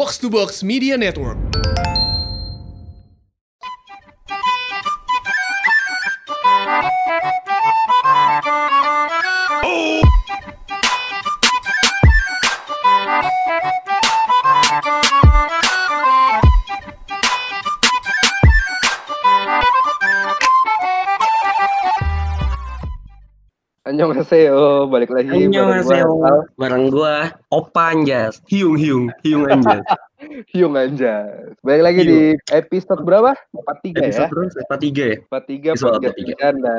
Box to Box Media Network. Annyeonghaseyo, balik lagi bareng gua Annyeonghaseyo. Bareng gua Opa Anjas. Hiung hiung, hiung Anjas. Hyung Anjas. Balik lagi Hyung. di episode berapa? 43 ya? Episode terus apa tiga ya? 43 Episode podcast 43. bercanda.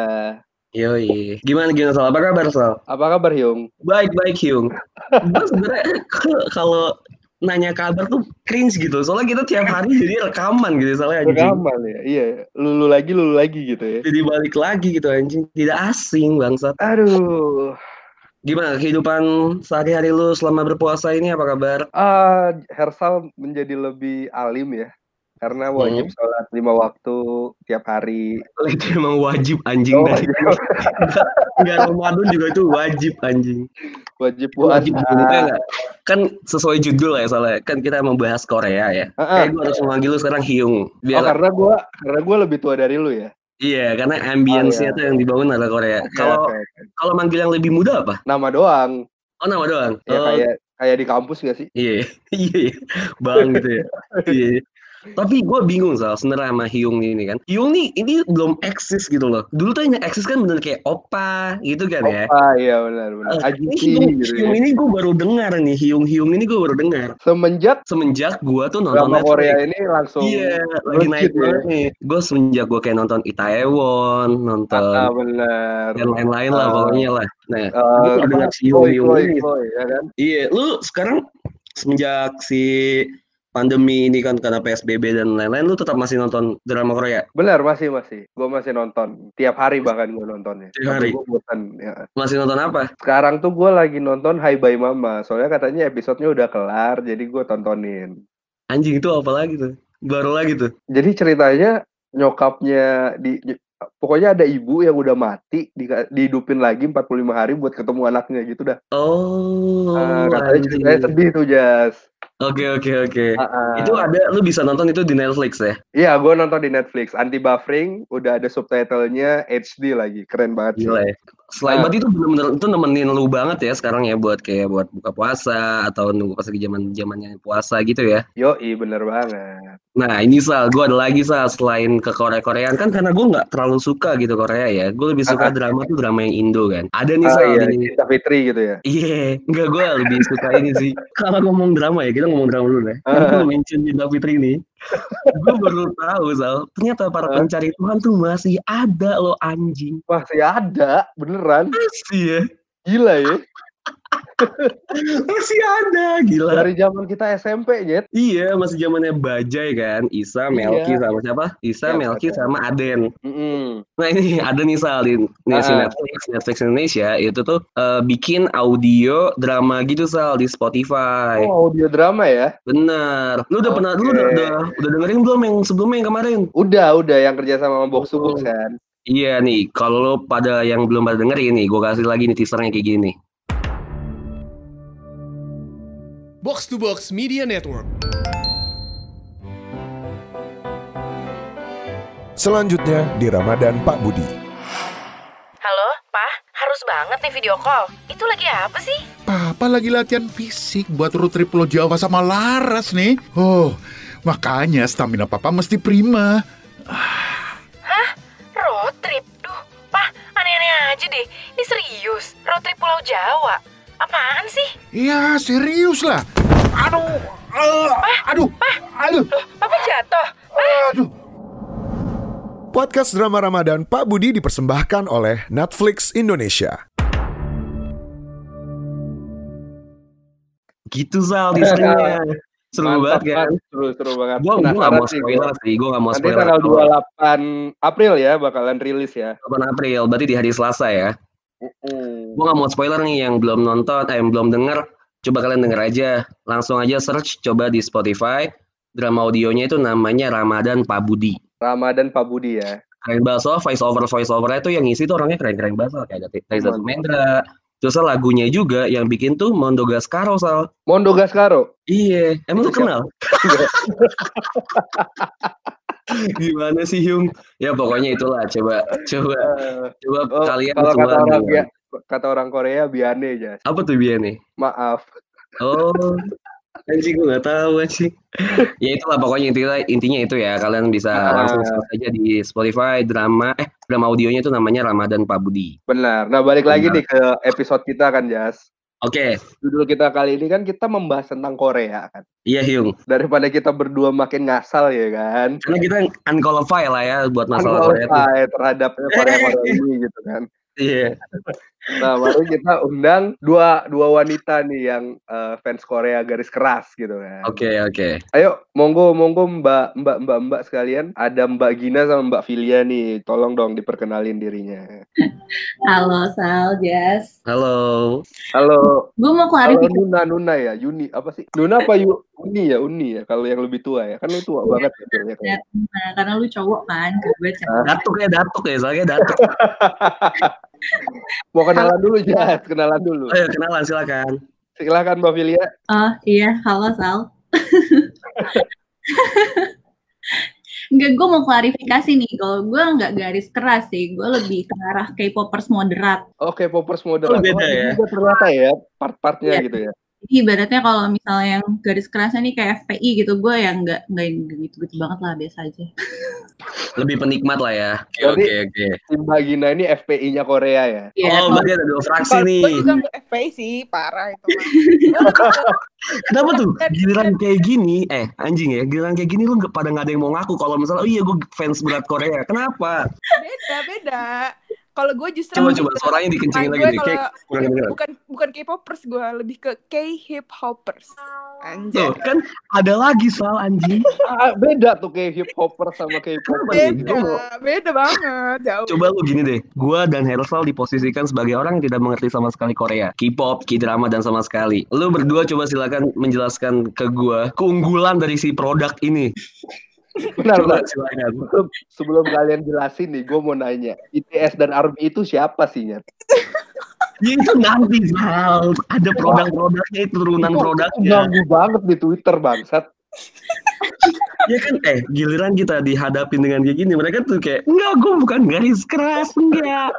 Yoi. Gimana gimana Sal? Apa kabar Sal? Apa kabar Hyung? Baik baik Hyung. Gua sebenarnya kalau nanya kabar tuh cringe gitu. Soalnya kita tiap hari jadi rekaman gitu soalnya anjing. Rekaman ya? Iya, lulu lagi, lulu lagi gitu ya. Jadi balik lagi gitu anjing. Tidak asing bangsat. Aduh. Gimana kehidupan sehari-hari lu selama berpuasa ini apa kabar? Ah, Hersal menjadi lebih alim ya. Karena wajib Hmm. sholat lima waktu tiap hari. Itu emang wajib anjing Oh, dari Enggak Ramadan juga itu wajib anjing. wajib puasa. wajib juga nggak? Kan sesuai judul ya soalnya kan kita membahas Korea ya. Ah, ah. Kayak gue harus memanggil lu sekarang Hyung. Oh, Biar karena gua karena gua lebih tua dari lu ya. Iya karena ambience-nya Oh, iya. tuh yang dibangun adalah Korea. Kalau oke, oke. kalau manggil yang lebih muda apa? nama doang. Oh nama doang. Ya oh, kayak kayak di kampus gak sih? iya iya iya. bang gitu ya. Iya. Tapi gue bingung soal sebenarnya sama Hyung ini kan. Hyung nih ini belum eksis gitu loh. Dulu tuh yang eksis kan bener kayak opa gitu kan ya. Ah iya benar benar. Eh, ini Hyung, gitu Hyung ya. ini gue baru dengar nih Hyung Hyung ini gue baru dengar Semenjak semenjak gue tuh nonton Netflix. Korea ini langsung Iya, lagi naik ya. banget nih. Gue semenjak gue kayak nonton Itaewon, nonton ah, benar. dan lain-lain lah Ah. pokoknya lah. Nah, Eh, gue baru dengar si Hyung Hyung ini. Ya kan? Iya, lu sekarang semenjak si pandemi ini kan karena PSBB dan lain-lain, lu tetap masih nonton drama Korea? Benar masih masih. Gue masih nonton tiap hari bahkan gue nontonnya. Tiap hari? Gue bosan. Ya. Masih nonton apa? Sekarang tuh gue lagi nonton Hai Bye Mama. Soalnya katanya episodenya udah kelar, jadi gue tontonin. Anjing itu apa lagi tuh? Baru lagi tuh. Jadi ceritanya nyokapnya di pokoknya ada ibu yang udah mati di, dihidupin lagi 45 hari buat ketemu anaknya gitu dah. Oh, Ah, katanya ceritanya sedih tuh Jas. Oke, oke, oke. Itu ada, lu bisa nonton itu di Netflix ya? Iya, gue nonton di Netflix. Anti buffering, udah ada subtitlenya HD lagi. Keren banget sih. Gila ya. Selain Ah. berarti itu bener-bener itu nemenin lu banget ya sekarang ya buat kayak buat buka puasa atau nunggu pas lagi zaman zamannya puasa gitu ya. Yoi, bener banget. Nah ini Sal, gue ada lagi Sal selain ke Korea-Koreaan kan karena gue nggak terlalu suka gitu Korea ya. Gue lebih suka Ah. drama tuh drama yang Indo kan. Ada nih Ah, Sal iya, di Cinta Fitri gitu ya. Iya, enggak gue lebih suka ini sih. Kalau ngomong drama ya, kita ngomong drama dulu deh. Ah. Gue mention Cinta Fitri ini. Gue baru tahu Sal, ternyata para pencari Tuhan tuh masih ada loh anjing. Masih ada, beneran. Masih ya. Gila ya. Masih ada, gila. Dari zaman kita SMP, Jet. Iya, masih zamannya Bajai kan. Isa, Melki Iya. sama siapa? Isa, Siapa Melki sama Aden. Mm-mm. Nah ini ada nih Sal di nih, si Ah. Netflix, Netflix Indonesia itu tuh eh, bikin audio drama gitu Sal di Spotify. Oh, audio drama ya? Bener. Lu udah pernah, lu udah, udah, udah dengerin belum yang sebelumnya yang kemarin? Udah, udah yang kerja sama sama Box to Box Oh. kan. Iya nih, kalau pada yang belum pada dengerin nih, gue kasih lagi nih teasernya kayak gini. Box to Box Media Network. Selanjutnya di Ramadan Pak Budi. Halo, Pak. Harus banget nih video call. Itu lagi apa sih? Papa lagi latihan fisik buat road trip Pulau Jawa sama Laras nih. Oh, makanya stamina papa mesti prima. Road trip. Duh, Pak. Aneh-aneh aja deh. Ini serius. Road trip Pulau Jawa. Apaan sih? Ya, serius lah. Aduh, eh, aduh, aduh, Loh, Papa jatuh. aduh. Podcast drama Ramadan Pak Budi dipersembahkan oleh Netflix Indonesia. Gitu Sal teasernya. Seru Mantap, banget kan? Seru, seru banget. Gue gak mau spoiler sih, gue gak mau Nanti spoiler. tanggal 28 April ya bakalan rilis ya. 8 April, berarti di hari Selasa ya. Mm-mm. Gue gak mau spoiler nih yang belum nonton, eh, yang belum denger. Coba kalian denger aja. Langsung aja search coba di Spotify. Drama audionya itu namanya Ramadan Pak Budi. Ramadan Pak Budi ya. Keren banget soal voice over voice overnya itu yang ngisi tuh orangnya keren keren banget Soal. kayak Mantap. Sumendra, Terus lagunya juga yang bikin tuh Mondo Gascaro Sal. Mondo Gascaro. Iya, emang lu kenal? Gimana sih Hyung? Ya pokoknya itulah coba coba Eh, coba oh, kalian kalau semua kata orang ya, kata orang Korea biane aja. Apa tuh dia nih? Maaf. Oh, anjing gue nggak tahu anjing. ya itulah pokoknya intinya intinya itu ya kalian bisa Ah. langsung aja di Spotify drama eh drama audionya itu namanya Ramadan Pak Budi. Benar. Nah, balik lagi Benar. nih ke episode kita kan, Jas. Oke, Judul kita kali ini kan kita membahas tentang Korea kan. iya Hyung. Daripada kita berdua makin ngasal ya kan. Karena kita unqualified lah ya buat masalah Korea tuh. Unqualified terhadap Korea-Korea ini gitu kan. Iya. Nah, baru kita undang dua dua wanita nih yang eh, fans Korea garis keras gitu kan. Oke, oke. Ayo, monggo monggo Mbak Mbak Mbak Mbak sekalian, ada Mbak Gina sama Mbak Filia nih. Tolong dong diperkenalin dirinya. Halo Sal, Jas. Halo. Halo, Gue mau halo klarifikasi Nuna Nuna ya, Yuni apa sih? Nuna apa Yu? Uni ya, Uni ya. Kalau yang lebih tua ya, kan lu tua banget ya. Filia, kan? nah, karena lu cowok kan, gue cewek. Datuk ya, datuk ya, soalnya datuk. Mau kenalan dulu Jas, kenalan dulu. Ayo kenalan silakan. Silakan Mbak Filia. Oh iya, halo Sal. Enggak, gue mau klarifikasi nih. Kalau gue nggak garis keras sih, gue lebih ke arah K-popers moderat. Oke, popers moderat. Oh, beda ini ya? juga ternyata ya, part-partnya Iya. gitu ya. Jadi ibaratnya kalau misalnya yang garis kerasnya nih kayak FPI gitu, gue yang nggak nggak gitu-gitu banget lah, biasa aja. Lebih penikmat lah ya. Oke, oke, oke. Si Mbak Gina ini FPI-nya Korea ya. Iya, Oh, berarti ada dua fraksi nih. gue juga nggak FPI sih, parah itu Kenapa tuh? Dan- Giliran kayak gini, eh anjing ya, giliran kayak gini lu nggak pada nggak ada yang mau ngaku kalau misalnya, oh iya gue fans berat Korea. Kenapa? beda beda. Kalau gue justru Coba coba suaranya dikencengin lagi gue deh. Kayak kurang bukan bukan K-popers gue lebih ke K-hip hoppers. Anjay. Tuh, kan ada lagi soal anjing. Ah, beda tuh kayak hip hopper sama K-pop. Kenapa nih? Beda, beda banget, jauh. Coba lu gini deh, gua dan Hersal diposisikan sebagai orang yang tidak mengerti sama sekali Korea, K-pop, K-drama dan sama sekali. Lu berdua coba silakan menjelaskan ke gua keunggulan dari si produk ini. Benar, Coba silakan. Sebelum, sebelum kalian jelasin nih, gue mau nanya, BTS dan ARMY itu siapa sih, Nyet? Ya itu nanti Sal, ada produk-produknya itu turunan produknya. ganggu banget di Twitter, bangsat. Ya kan, eh giliran kita dihadapin dengan kayak gini, mereka tuh kayak, enggak, gue bukan garis keras, enggak.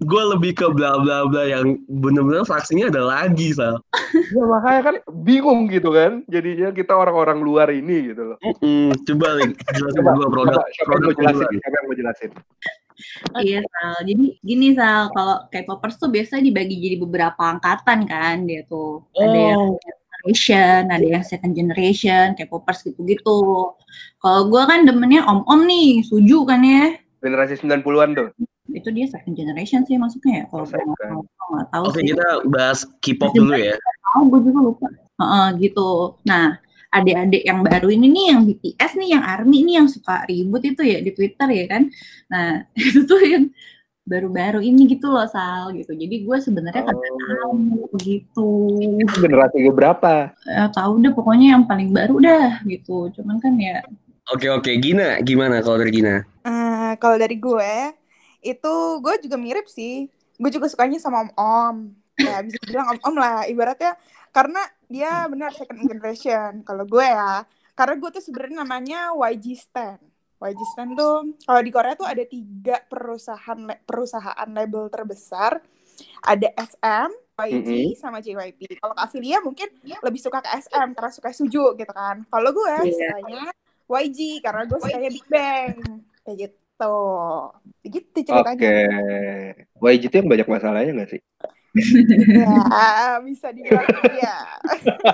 Gue lebih ke bla bla bla yang bener-bener fraksinya ada lagi, Sal. Ya makanya kan bingung gitu kan. Jadinya kita orang-orang luar ini gitu loh. Mm-mm. Coba nih, jelasin Coba, gue produk, coba, siapa yang produk mau jelasin? Siapa yang mau jelasin? Iya Sal, jadi gini Sal, kalau K-popers tuh biasanya dibagi jadi beberapa angkatan kan dia tuh. Ada yang Oh, generation, ada yang second generation, K-popers gitu-gitu. Kalau gue kan demennya om-om nih, suju kan ya. Generasi 90-an tuh. Itu dia second generation sih masuknya ya. Kalau gue nggak second. nggak tahu Oke, sih. kita bahas K-pop dulu ya. Tahu gue juga lupa. Heeh, gitu. Nah, adik-adik yang baru ini nih, yang BTS nih, yang ARMY nih, yang suka ribut itu ya di Twitter ya kan. Nah, itu tuh yang baru-baru ini gitu loh Sal gitu. Jadi gue sebenarnya kan Oh, tahu begitu. itu generasi berapa? Ya, tahu deh pokoknya yang paling baru dah gitu. Cuman kan ya Oke, oke. Gina, gimana kalau dari Gina? Eh, kalau dari gue, itu gue juga mirip sih. Gue juga sukanya sama om-om. Ya bisa dibilang om-om lah. Ibaratnya karena dia benar second generation. Kalau gue ya, karena gue tuh sebenarnya namanya YG Stan. YG Stan tuh kalau di Korea tuh ada tiga perusahaan perusahaan label terbesar. Ada SM, YG, sama JYP. Kalau Kak Filia mungkin lebih suka ke SM karena suka Suju gitu kan. Kalau gue Iya. sukanya YG karena gue sukanya Big Bang kayak gitu begitu ceritanya Oke. YG itu yang banyak masalahnya nggak sih? ya bisa dibilang ya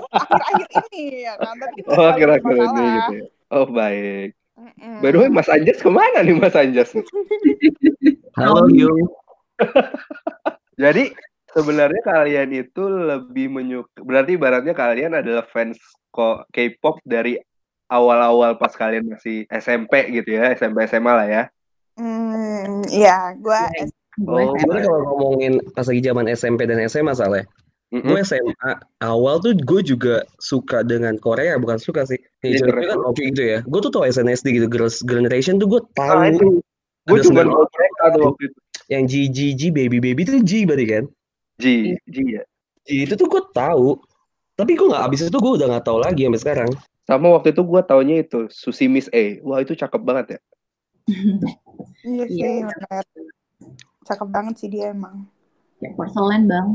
akhir-akhir ini ya kan tapi kita Oh, kira-kira ini gitu ya. Oh, baik. Mm-mm. By the way, Mas Anjas ke mana nih Mas Anjas? Halo, Yung. Jadi sebenarnya kalian itu lebih menyuka, berarti ibaratnya kalian adalah fans kok K-pop dari awal-awal pas kalian masih SMP gitu ya, SMP SMA lah ya. Hmm, ya gue gue Oh, sebenarnya kalau ngomongin pas lagi zaman SMP dan SMA salah ya. Mm-mm. Gue SMA awal tuh gue juga suka dengan Korea, bukan suka sih. Ya, keren. kan oke gitu ya. Gue tuh tau SNSD gitu, Girls Generation tuh gue Ah, tahu. itu Gue sembilan tahu mereka tuh waktu itu. Yang G G G baby baby itu G berarti kan? G, G ya. G itu tuh gue tahu. Tapi gue nggak abis itu gue udah nggak tahu lagi sampai sekarang. Sama waktu itu gue taunya itu Susi Miss A. Wah itu cakep banget ya. Iya sih, Iya. bener. Cakep banget sih dia emang. Kayak porcelain bang.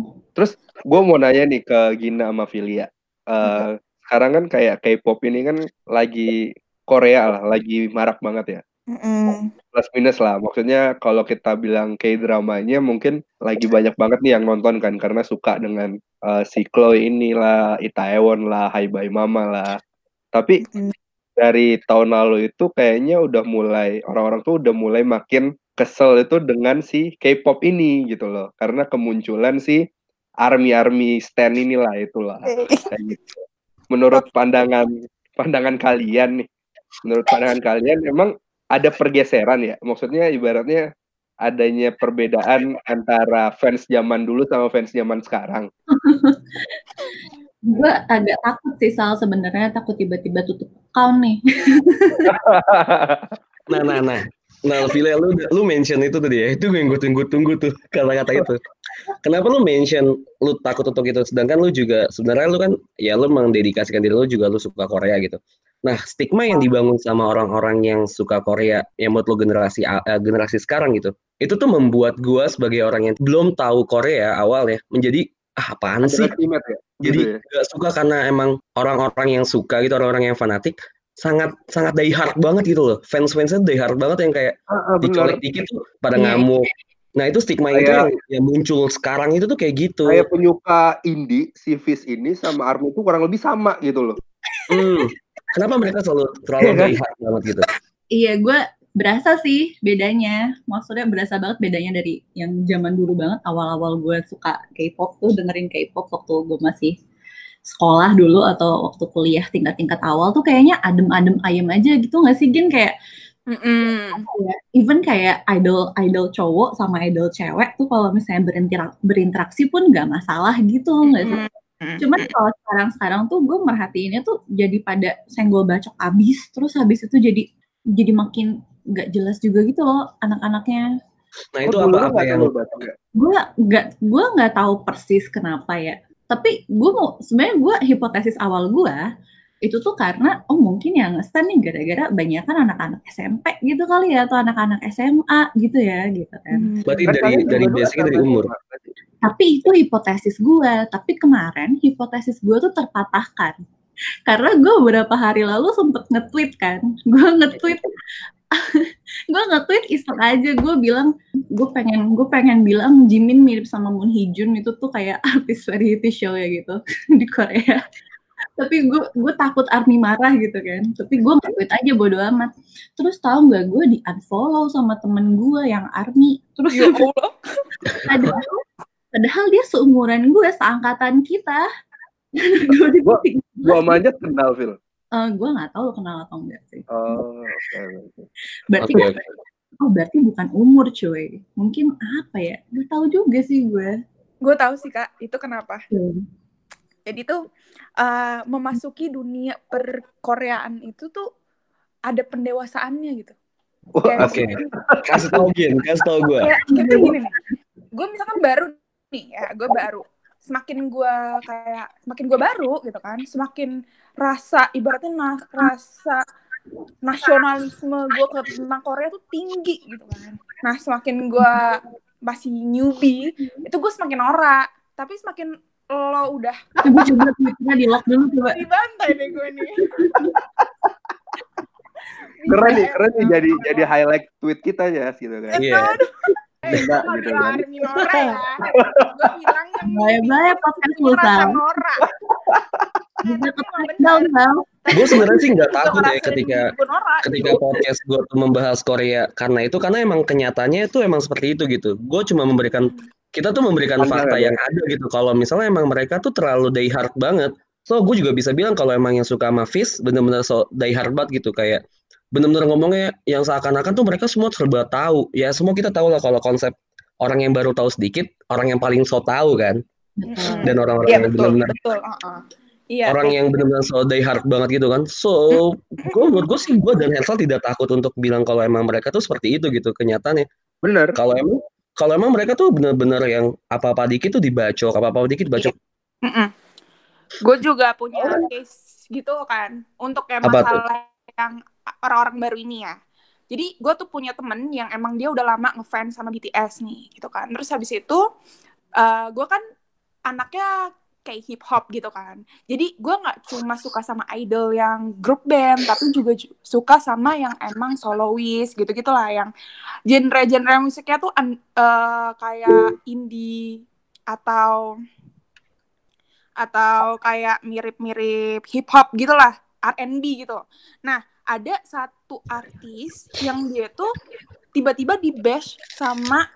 Gue mau nanya nih ke Gina sama Filia. Eh, sekarang kan kayak K-pop ini kan lagi Korea lah, lagi marak banget ya. Mm-mm. Plus minus lah. Maksudnya kalau kita bilang K-dramanya mungkin lagi banyak banget nih yang nonton kan karena suka dengan eh, si Chloe inilah, Itaewon lah, Hai Bye Mama lah. Tapi Mm. dari tahun lalu itu kayaknya udah mulai orang-orang tuh udah mulai makin kesel itu dengan si K-pop ini gitu loh. Karena kemunculan si army-army stan inilah itulah. Kayak gitu. Menurut pandangan pandangan kalian nih, menurut pandangan kalian emang ada pergeseran ya? Maksudnya ibaratnya adanya perbedaan antara fans zaman dulu sama fans zaman sekarang. Gue agak takut sih Sal sebenarnya takut tiba-tiba tutup account nih. Nah, nah, nah. Nah, Vile, lu, lu mention itu tadi ya. Itu yang gue tunggu-tunggu tuh, kata-kata itu. Kenapa lu mention lu takut untuk itu? Sedangkan lu juga, sebenarnya lu kan, ya lu mendedikasikan diri lu juga lu suka Korea gitu. Nah, stigma yang dibangun sama orang-orang yang suka Korea, yang menurut lu generasi eh, generasi sekarang gitu, itu tuh membuat gua sebagai orang yang belum tahu Korea awal ya, menjadi, ah apaan sih? Underestimate ya? Jadi Gitu ya? gak suka karena emang orang-orang yang suka gitu, orang-orang yang fanatik, sangat sangat die hard banget gitu loh. Fans-fansnya die hard banget yang kayak Ah, ah, dicolek dikit tuh pada Iya. ngamuk. Nah itu stigma itu yang, yang muncul sekarang itu tuh kayak gitu. Kayak penyuka indie, si Fish ini sama Army itu kurang lebih sama gitu loh. Hmm. Kenapa mereka selalu terlalu Iya kan? die hard banget gitu? Iya gue berasa sih bedanya. Maksudnya berasa banget bedanya dari yang zaman dulu banget awal-awal gue suka K-pop tuh dengerin K-pop waktu gue masih sekolah dulu atau waktu kuliah tingkat-tingkat awal tuh kayaknya adem-adem ayem aja gitu nggak sih Gin kayak Mm-mm. ya, even kayak idol idol cowok sama idol cewek tuh kalau misalnya berintera- berinteraksi pun nggak masalah gitu nggak sih Mm-mm. cuman kalau sekarang sekarang tuh gue merhatiinnya tuh jadi pada senggol bacok abis terus habis itu jadi jadi makin nggak jelas juga gitu loh anak-anaknya. Nah itu Oh, apa-apa nggak yang gue nggak gue nggak tahu persis kenapa ya. Tapi gue mau sebenarnya gue hipotesis awal gue itu tuh karena oh mungkin yang ngestan nih gara-gara banyak kan anak-anak SMP gitu kali ya atau anak-anak SMA gitu ya gitu kan. Mm. berarti dari dari basicnya dari umur. tapi itu hipotesis gue tapi kemarin hipotesis gue tuh terpatahkan. Karena gue beberapa hari lalu sempet nge-tweet kan. Gue nge-tweet gue nge-tweet iseng aja gue bilang gue pengen gue pengen bilang Jimin mirip sama Moon Hee Jun itu tuh kayak artis variety show ya gitu di Korea. Tapi gue gue takut Army marah gitu kan. Tapi gue nge-tweet aja bodo amat. Terus tahu nggak gue di unfollow sama temen gue yang Army. Terus Ya Allah. padahal, padahal dia seumuran gue seangkatan kita. Gue sama aja kenal, Phil. Gue nggak tahu lo kenal atau enggak sih Oh, oke, oke. berarti Oke, oke. oh berarti bukan umur cuy mungkin apa ya gak tahu juga sih gue Gue tahu sih kak, itu kenapa. Jadi tuh eh, memasuki dunia perkoreaan itu tuh ada pendewasaannya gitu. Oke. Kasih tau Gin, kasih tau gue. kayak kita gini nih gue misalkan baru nih ya gue baru semakin gue kayak semakin gue baru gitu kan semakin rasa ibaratnya na- rasa nasionalisme gue ke tentang Korea tuh tinggi gitu kan nah semakin gue masih newbie itu gue semakin norak tapi semakin lo udah coba coba Twitternya di lock dulu coba dibantai deh gue nih keren nih, keren nih emang. jadi jadi highlight tweet kita ya gitu kan. Iya. Enggak, gue gitu bilang kan. Nora ya. Gue bilang yang Bahaya-bahaya podcast lu, merasa Sal. Nora. Sal Gue sebenarnya sih nggak takut ya ketika Nora. ketika podcast gue tuh membahas Korea karena itu karena emang kenyataannya itu emang seperti itu gitu. Gue cuma memberikan kita tuh memberikan fakta ya. yang ada gitu. Kalau misalnya emang mereka tuh terlalu die hard banget. So gue juga bisa bilang kalau emang yang suka sama Fizz bener-bener so die hard banget gitu kayak bener-bener ngomongnya yang seakan-akan tuh mereka semua serba tahu. Ya semua kita tahu lah kalau konsep orang yang baru tahu sedikit, orang yang paling so tahu kan. betul Dan orang-orang Iya yang benar-benar betul. uh-uh. Iya. orang yang benar-benar so die hard banget gitu kan. So, gue menurut gue sih gue dan Hersal tidak takut untuk bilang kalau emang mereka tuh seperti itu gitu kenyataannya. Bener. Kalau emang kalau emang mereka tuh benar-benar yang apa-apa dikit tuh dibacok, apa-apa dikit dibacok. Gue juga punya case gitu kan untuk kayak Apa tuh? masalah yang orang-orang baru ini ya. Jadi gue tuh punya temen yang emang dia udah lama ngefans sama BTS nih gitu kan. Terus habis itu eh gue kan anaknya kayak hip hop gitu kan. Jadi gue nggak cuma suka sama idol yang grup band, tapi juga ju- suka sama yang emang soloist gitu gitulah yang genre-genre musiknya tuh eh, kayak indie atau atau kayak mirip-mirip hip hop gitulah R&B gitu. Nah ada satu artis yang dia tuh tiba-tiba di bash sama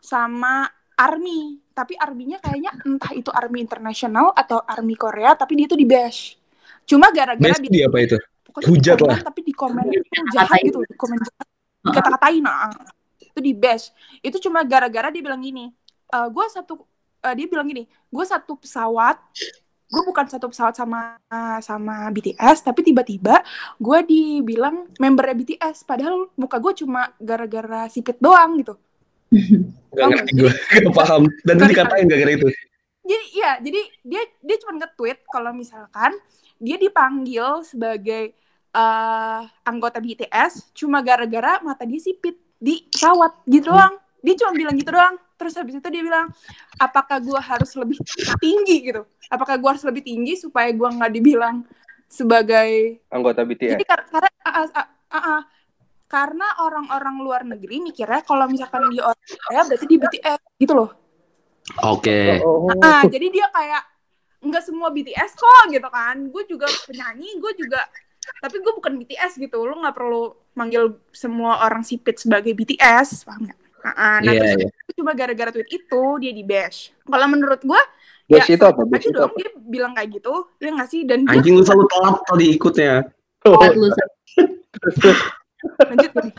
sama army. Tapi arminya kayaknya entah itu army internasional atau army Korea tapi dia tuh di bash cuma gara-gara Best dia apa itu? hujat di lah. tapi di komen itu jahat gitu di komen jahat. Dikata-katain nah itu di bash itu cuma gara-gara dia bilang gini "Eh, gue satu eh, dia bilang gini gue satu pesawat gue bukan satu pesawat sama sama BTS tapi tiba-tiba gue dibilang membernya BTS padahal muka gue cuma gara-gara sipit doang gitu. Gak ngerti gue, gak paham. Dan itu dikatain gara-gara itu. jadi iya jadi dia dia cuma nge-tweet kalau misalkan dia dipanggil sebagai eh, anggota BTS cuma gara-gara mata dia sipit di pesawat gitu doang. Dia cuma bilang gitu doang terus habis itu dia bilang apakah gua harus lebih tinggi gitu apakah gua harus lebih tinggi supaya gua nggak dibilang sebagai Anggota BTS. jadi kar- karena karena orang-orang luar negeri mikirnya kalau misalkan dia orang Korea berarti dia BTS gitu loh Oke. Oh, Nah, jadi dia kayak nggak semua BTS kok gitu kan. Gue juga penyanyi, gue juga tapi gue bukan BTS gitu. Lu nggak perlu manggil semua orang sipit sebagai BTS, paham nggak? Nah, nah, Iya, terus iya. cuma gara-gara tweet itu dia di bash. Kalau menurut gue, Bash ya itu apa? Bash itu dong apa? dia bilang kayak gitu, dia nggak sih? Dan dia Anjing lu selalu telat tadi ikutnya. Telat lu, Sat. lanjut gini.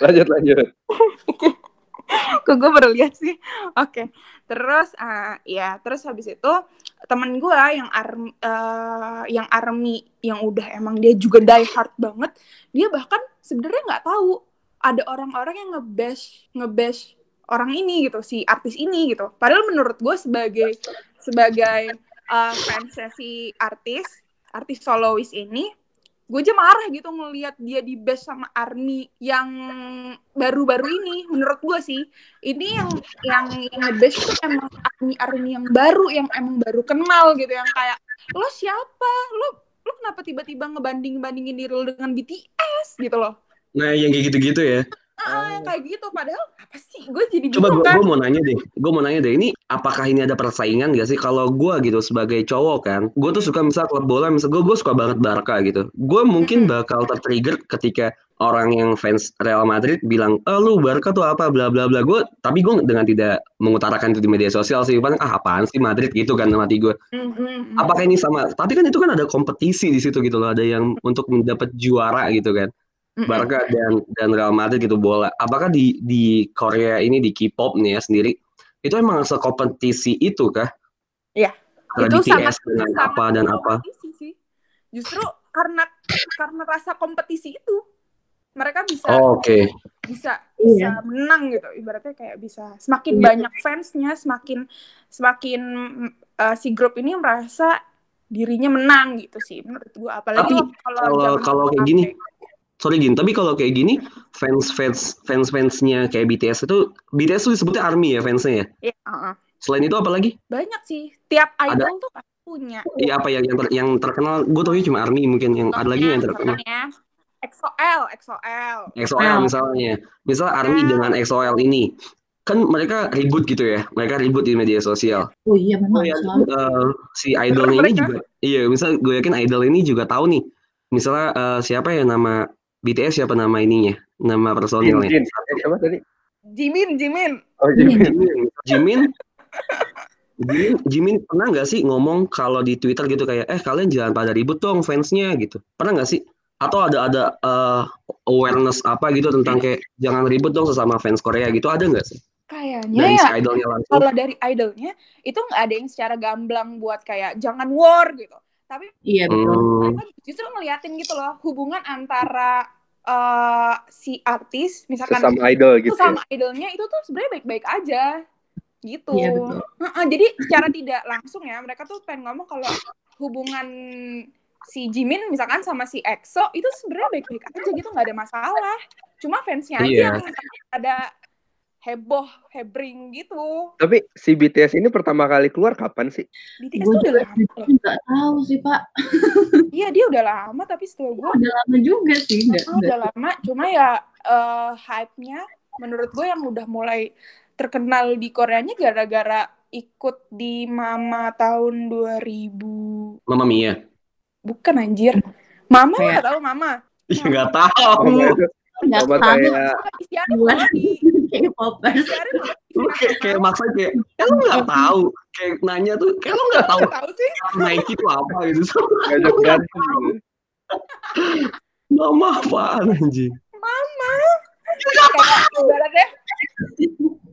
lanjut lanjut. Kok gue baru lihat sih. Oke. Terus ah ya, terus habis itu temen gue yang army yang army yang udah emang dia juga die hard banget, dia bahkan sebenarnya nggak tahu ada orang-orang yang ngebash ngebash orang ini gitu si artis ini gitu. Padahal menurut gue sebagai sebagai uh, fansnya si artis artis soloist ini gue aja marah gitu ngelihat dia di bash sama Army yang baru-baru ini. Menurut gue sih ini yang yang yang nge-bash tuh emang Army Army yang baru yang emang baru kenal gitu. Yang kayak lo siapa? Lo lo kenapa tiba-tiba ngebanding bandingin diri lo dengan BTS gitu loh Nah, yang kayak gitu-gitu ya. ah yang kayak gitu padahal apa sih gue jadi Coba gue kan mau nanya deh, gue mau nanya deh, ini apakah ini ada persaingan gak sih? Kalau gue gitu sebagai cowok kan, gue tuh suka misal klub bola, misal gue gue suka banget Barca gitu. Gue mungkin bakal tertrigger ketika orang yang fans Real Madrid bilang, oh lu Barca tuh apa, bla bla bla. Gue, tapi gue dengan tidak mengutarakan itu di media sosial sih, paling ah apaan sih Madrid gitu kan sama hati gue. Mhm. Apakah ini sama? Tapi kan itu kan ada kompetisi di situ gitu loh, ada yang untuk mendapat juara gitu kan. Barca dan dan Real Madrid gitu bola. Apakah di di Korea ini di K-pop nih ya sendiri itu emang sekompetisi itu kah? Iya. Itu BTS sangat dengan sangat apa dan apa? sih justru karena karena rasa kompetisi itu mereka bisa Oh, Oke. bisa bisa menang gitu ibaratnya kayak bisa semakin Iya. banyak fansnya semakin semakin uh, si grup ini merasa dirinya menang gitu sih menurut gua apalagi Tapi kalau kalau kalau kayak gini, sorry Gin, tapi kalau kayak gini fans fans fans fansnya kayak BTS itu BTS tuh disebutnya ARMY ya fansnya ya. Iya, uh-uh. Selain itu apa lagi? banyak sih tiap Ada- idol tuh pasti punya Iya apa yang yang, ter- yang terkenal? Gue tau cuma ARMY mungkin yang ada lagi yang terkenal. XOL XOL XOL misalnya, misal ARMY Nah. dengan XOL ini, kan mereka ribut gitu ya, mereka ribut di media sosial. Oh iya memang Oh ya, eh, si idolnya ini juga, iya, misal gue yakin idol ini juga tahu nih, misalnya eh, siapa ya nama BTS siapa nama ininya, nama personilnya. Jin. Siapa tadi? Jimin Jimin Oh, Jimin. Jimin, Jimin, Jimin, Jimin pernah nggak sih ngomong kalau di Twitter gitu kayak, eh kalian jangan pada ribut dong fansnya gitu, pernah nggak sih? Atau ada ada eh, awareness apa gitu tentang kayak jangan ribut dong sesama fans Korea gitu, ada nggak sih? kayaknya dari ya si idolnya langsung. kalau dari idolnya itu nggak ada yang secara gamblang buat kayak jangan war gitu tapi Iya betul. Hmm. mereka justru ngeliatin gitu loh hubungan antara eh, si artis misalkan Sesama idol gitu. itu sama idolnya itu tuh sebenarnya baik-baik aja gitu. Iya, betul. Heeh, jadi secara tidak langsung ya mereka tuh pengen ngomong kalau hubungan si Jimin misalkan sama si EXO itu sebenarnya baik-baik aja gitu nggak ada masalah. Cuma fansnya aja Iya. yang ada heboh, hebring gitu. Tapi si BTS ini pertama kali keluar kapan sih? BTS Gue tuh udah lama nggak tahu sih pak. Iya dia udah lama tapi setelah gue Udah lama juga sih. Nggak, Oh, udah lama, cuma ya eh, hype-nya menurut gue yang udah mulai terkenal di Koreanya gara-gara ikut di Mama tahun 2000. Mama Mia. Bukan anjir. Mama nggak tahu Mama. Iya nggak Oh, tahu. Sama tahu. kayak Buat K-popers. kayak kayak maksa kayak, kan lu nggak tahu. Kayak nanya tuh, kayak lu nggak tahu Nggak tahu sih. Nike itu apa gitu. berantem gitu. Mama apaan anjing? Kayak ibaratnya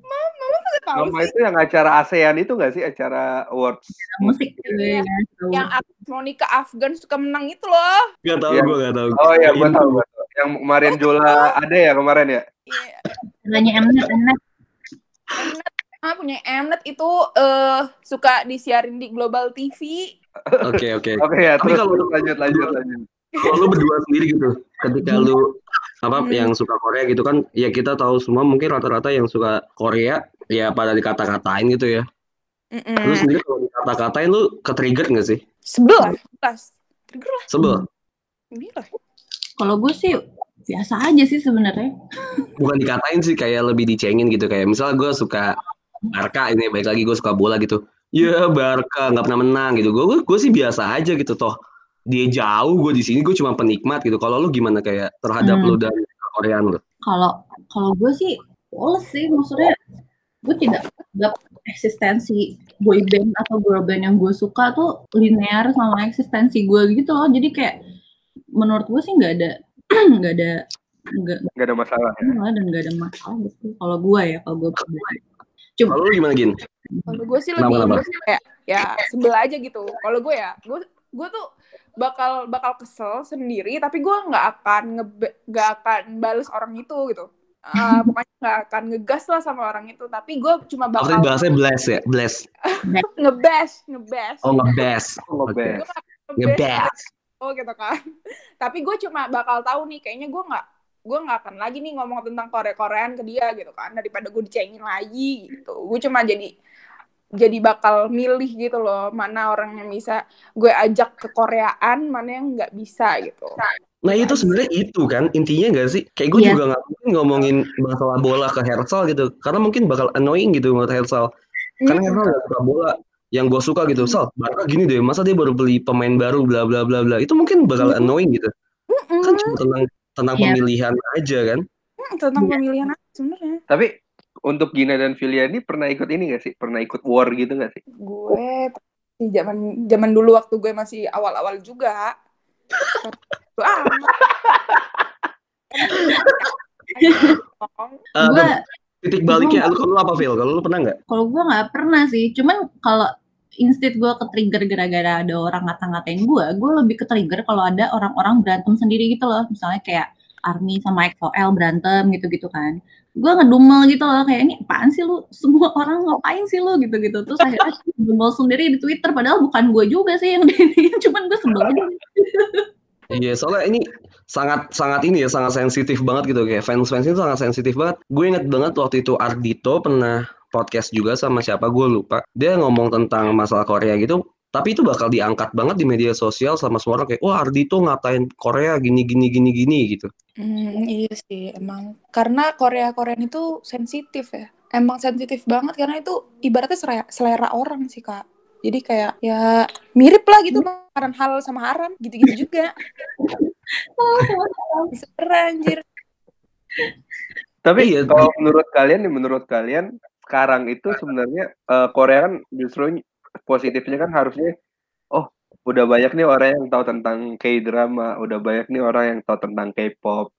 Mama masa nggak tahu Mama sih itu yang acara ASEAN itu nggak sih acara awards? musik gitu ya. yang Monica Afgan suka menang itu loh. Gak tahu Yang- gue gak tahu. Oh ya, gua tahu, gua tahu. Yang kemarin Jola ada ya kemarin ya? Iya. Nanya Mnet, Mnet. Ah, punya Mnet itu eh suka disiarin di Global TV. Oke oke. Oke ya, Tapi terus kalau- lanjut lanjut lanjut. Kalau lu berdua sendiri gitu, ketika lu apa Hmm. yang suka Korea gitu kan, ya kita tahu semua mungkin rata-rata yang suka Korea ya pada dikata-katain gitu ya. Lu Mm-mm. sendiri kalau dikata-katain lu ke-trigger nggak sih? Sebelah, sebelas. Trigger lah, Sebel. gila. Kalau gue sih biasa aja sih sebenarnya. Bukan dikatain sih kayak lebih dicengin gitu kayak misalnya gue suka Barca ini baik lagi gue suka bola gitu. Ya Barca nggak pernah menang gitu. Gue gue sih biasa aja gitu toh. Dia jauh gue di sini gue cuma penikmat gitu. Kalau lu gimana kayak terhadap Hmm. lu dan Korean lu? Kalau kalau gue sih poles sih maksudnya gue tidak anggap eksistensi boy band atau girl band yang gue suka tuh linear sama eksistensi gue gitu loh. Jadi kayak menurut gue sih nggak ada nggak ada nggak Nggak ada masalah ya. dan nggak ada masalah gitu. Kalau gue ya kalau gue. Cuma Kalau lu gimana gin? Kalau gue sih lebih kenapa? lebih kayak ya sebelah aja gitu. Kalau gue ya, gue gue tuh bakal bakal kesel sendiri, tapi gue nggak akan nge nggak akan bales orang itu gitu. Ah, pokoknya nggak akan ngegas lah sama orang itu, tapi gue cuma Maksudnya bakal bahasanya bless ya, bless. ngebash, ngebash. Oh ngebes. Oh, Oke. ngebes. Oh gitu kan. tapi gue cuma bakal tahu nih, kayaknya gue nggak gue nggak akan lagi nih ngomong tentang Korea Koreaan ke dia gitu kan daripada gue dicengin lagi gitu gue cuma jadi jadi bakal milih gitu loh mana orang yang bisa gue ajak ke Koreaan mana yang nggak bisa gitu Nah itu sebenarnya itu kan intinya gak sih? Kayak gue Iya. juga nggak mungkin ngomongin masalah bola ke Hersal gitu, karena mungkin bakal annoying gitu menurut Hersal. Karena Hersal gak suka bola. Yang gue suka gitu, Sal, Barca gini deh, masa dia baru beli pemain baru, bla bla bla bla. Itu mungkin bakal annoying gitu. Mm-mm. Kan cuma tentang tentang Iya. pemilihan aja kan. Mm, tentang pemilihan aja sebenarnya Tapi untuk Gina dan Filia ini pernah ikut ini gak sih? Pernah ikut war gitu gak sih? gue di zaman zaman dulu waktu gue masih awal-awal juga ah gue titik baliknya, lu kalau lu apa Phil? Kalau lu pernah nggak? kalau gue nggak pernah sih. Cuman kalau instit gue ke trigger gara-gara ada orang ngata-ngatain gue gue lebih ke trigger kalau ada orang-orang berantem sendiri gitu loh. Misalnya kayak Army sama XOL berantem gitu-gitu kan. Gue ngedumel gitu loh kayak ini apaan sih lu? Semua orang ngapain sih lu? Gitu-gitu. Terus akhirnya ngedumel sendiri di Twitter padahal bukan gue juga sih yang ini cuman gue sebel aja Iya, soalnya ini sangat sangat ini ya sangat sensitif banget gitu kayak fans fans itu sangat sensitif banget. Gue inget banget waktu itu Ardito pernah podcast juga sama siapa gue lupa. Dia ngomong tentang masalah Korea gitu. Tapi itu bakal diangkat banget di media sosial sama semua orang kayak wah Ardito ngatain Korea gini gini gini gini gitu. Hmm, iya sih emang karena Korea Korean itu sensitif ya emang sensitif banget karena itu ibaratnya selera, selera orang sih kak jadi kayak ya mirip lah gitu makanan halal sama haram gitu-gitu juga Serah, anjir Tapi Iya, kalau menurut kalian nih, menurut kalian sekarang itu sebenarnya eh, Korea kan justru positifnya kan harusnya oh udah banyak nih orang yang tahu tentang K-drama, udah banyak nih orang yang tahu tentang K-pop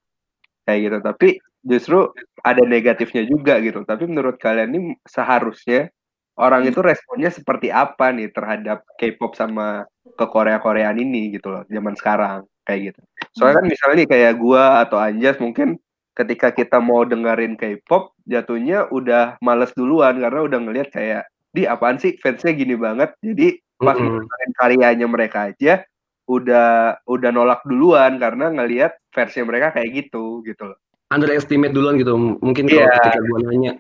kayak gitu. Tapi justru ada negatifnya juga gitu. Tapi menurut kalian ini seharusnya orang itu responnya seperti apa nih terhadap K-pop sama ke Korea-Koreaan ini gitu loh zaman sekarang kayak gitu. Soalnya kan misalnya nih kayak gua atau Anjas mungkin ketika kita mau dengerin K-pop jatuhnya udah males duluan karena udah ngelihat kayak di apaan sih fansnya gini banget. Jadi pas Mm-mm. dengerin karyanya mereka aja udah udah nolak duluan karena ngelihat versi mereka kayak gitu gitu loh. underestimate duluan gitu. Mungkin kalau Iya. ketika gue nanya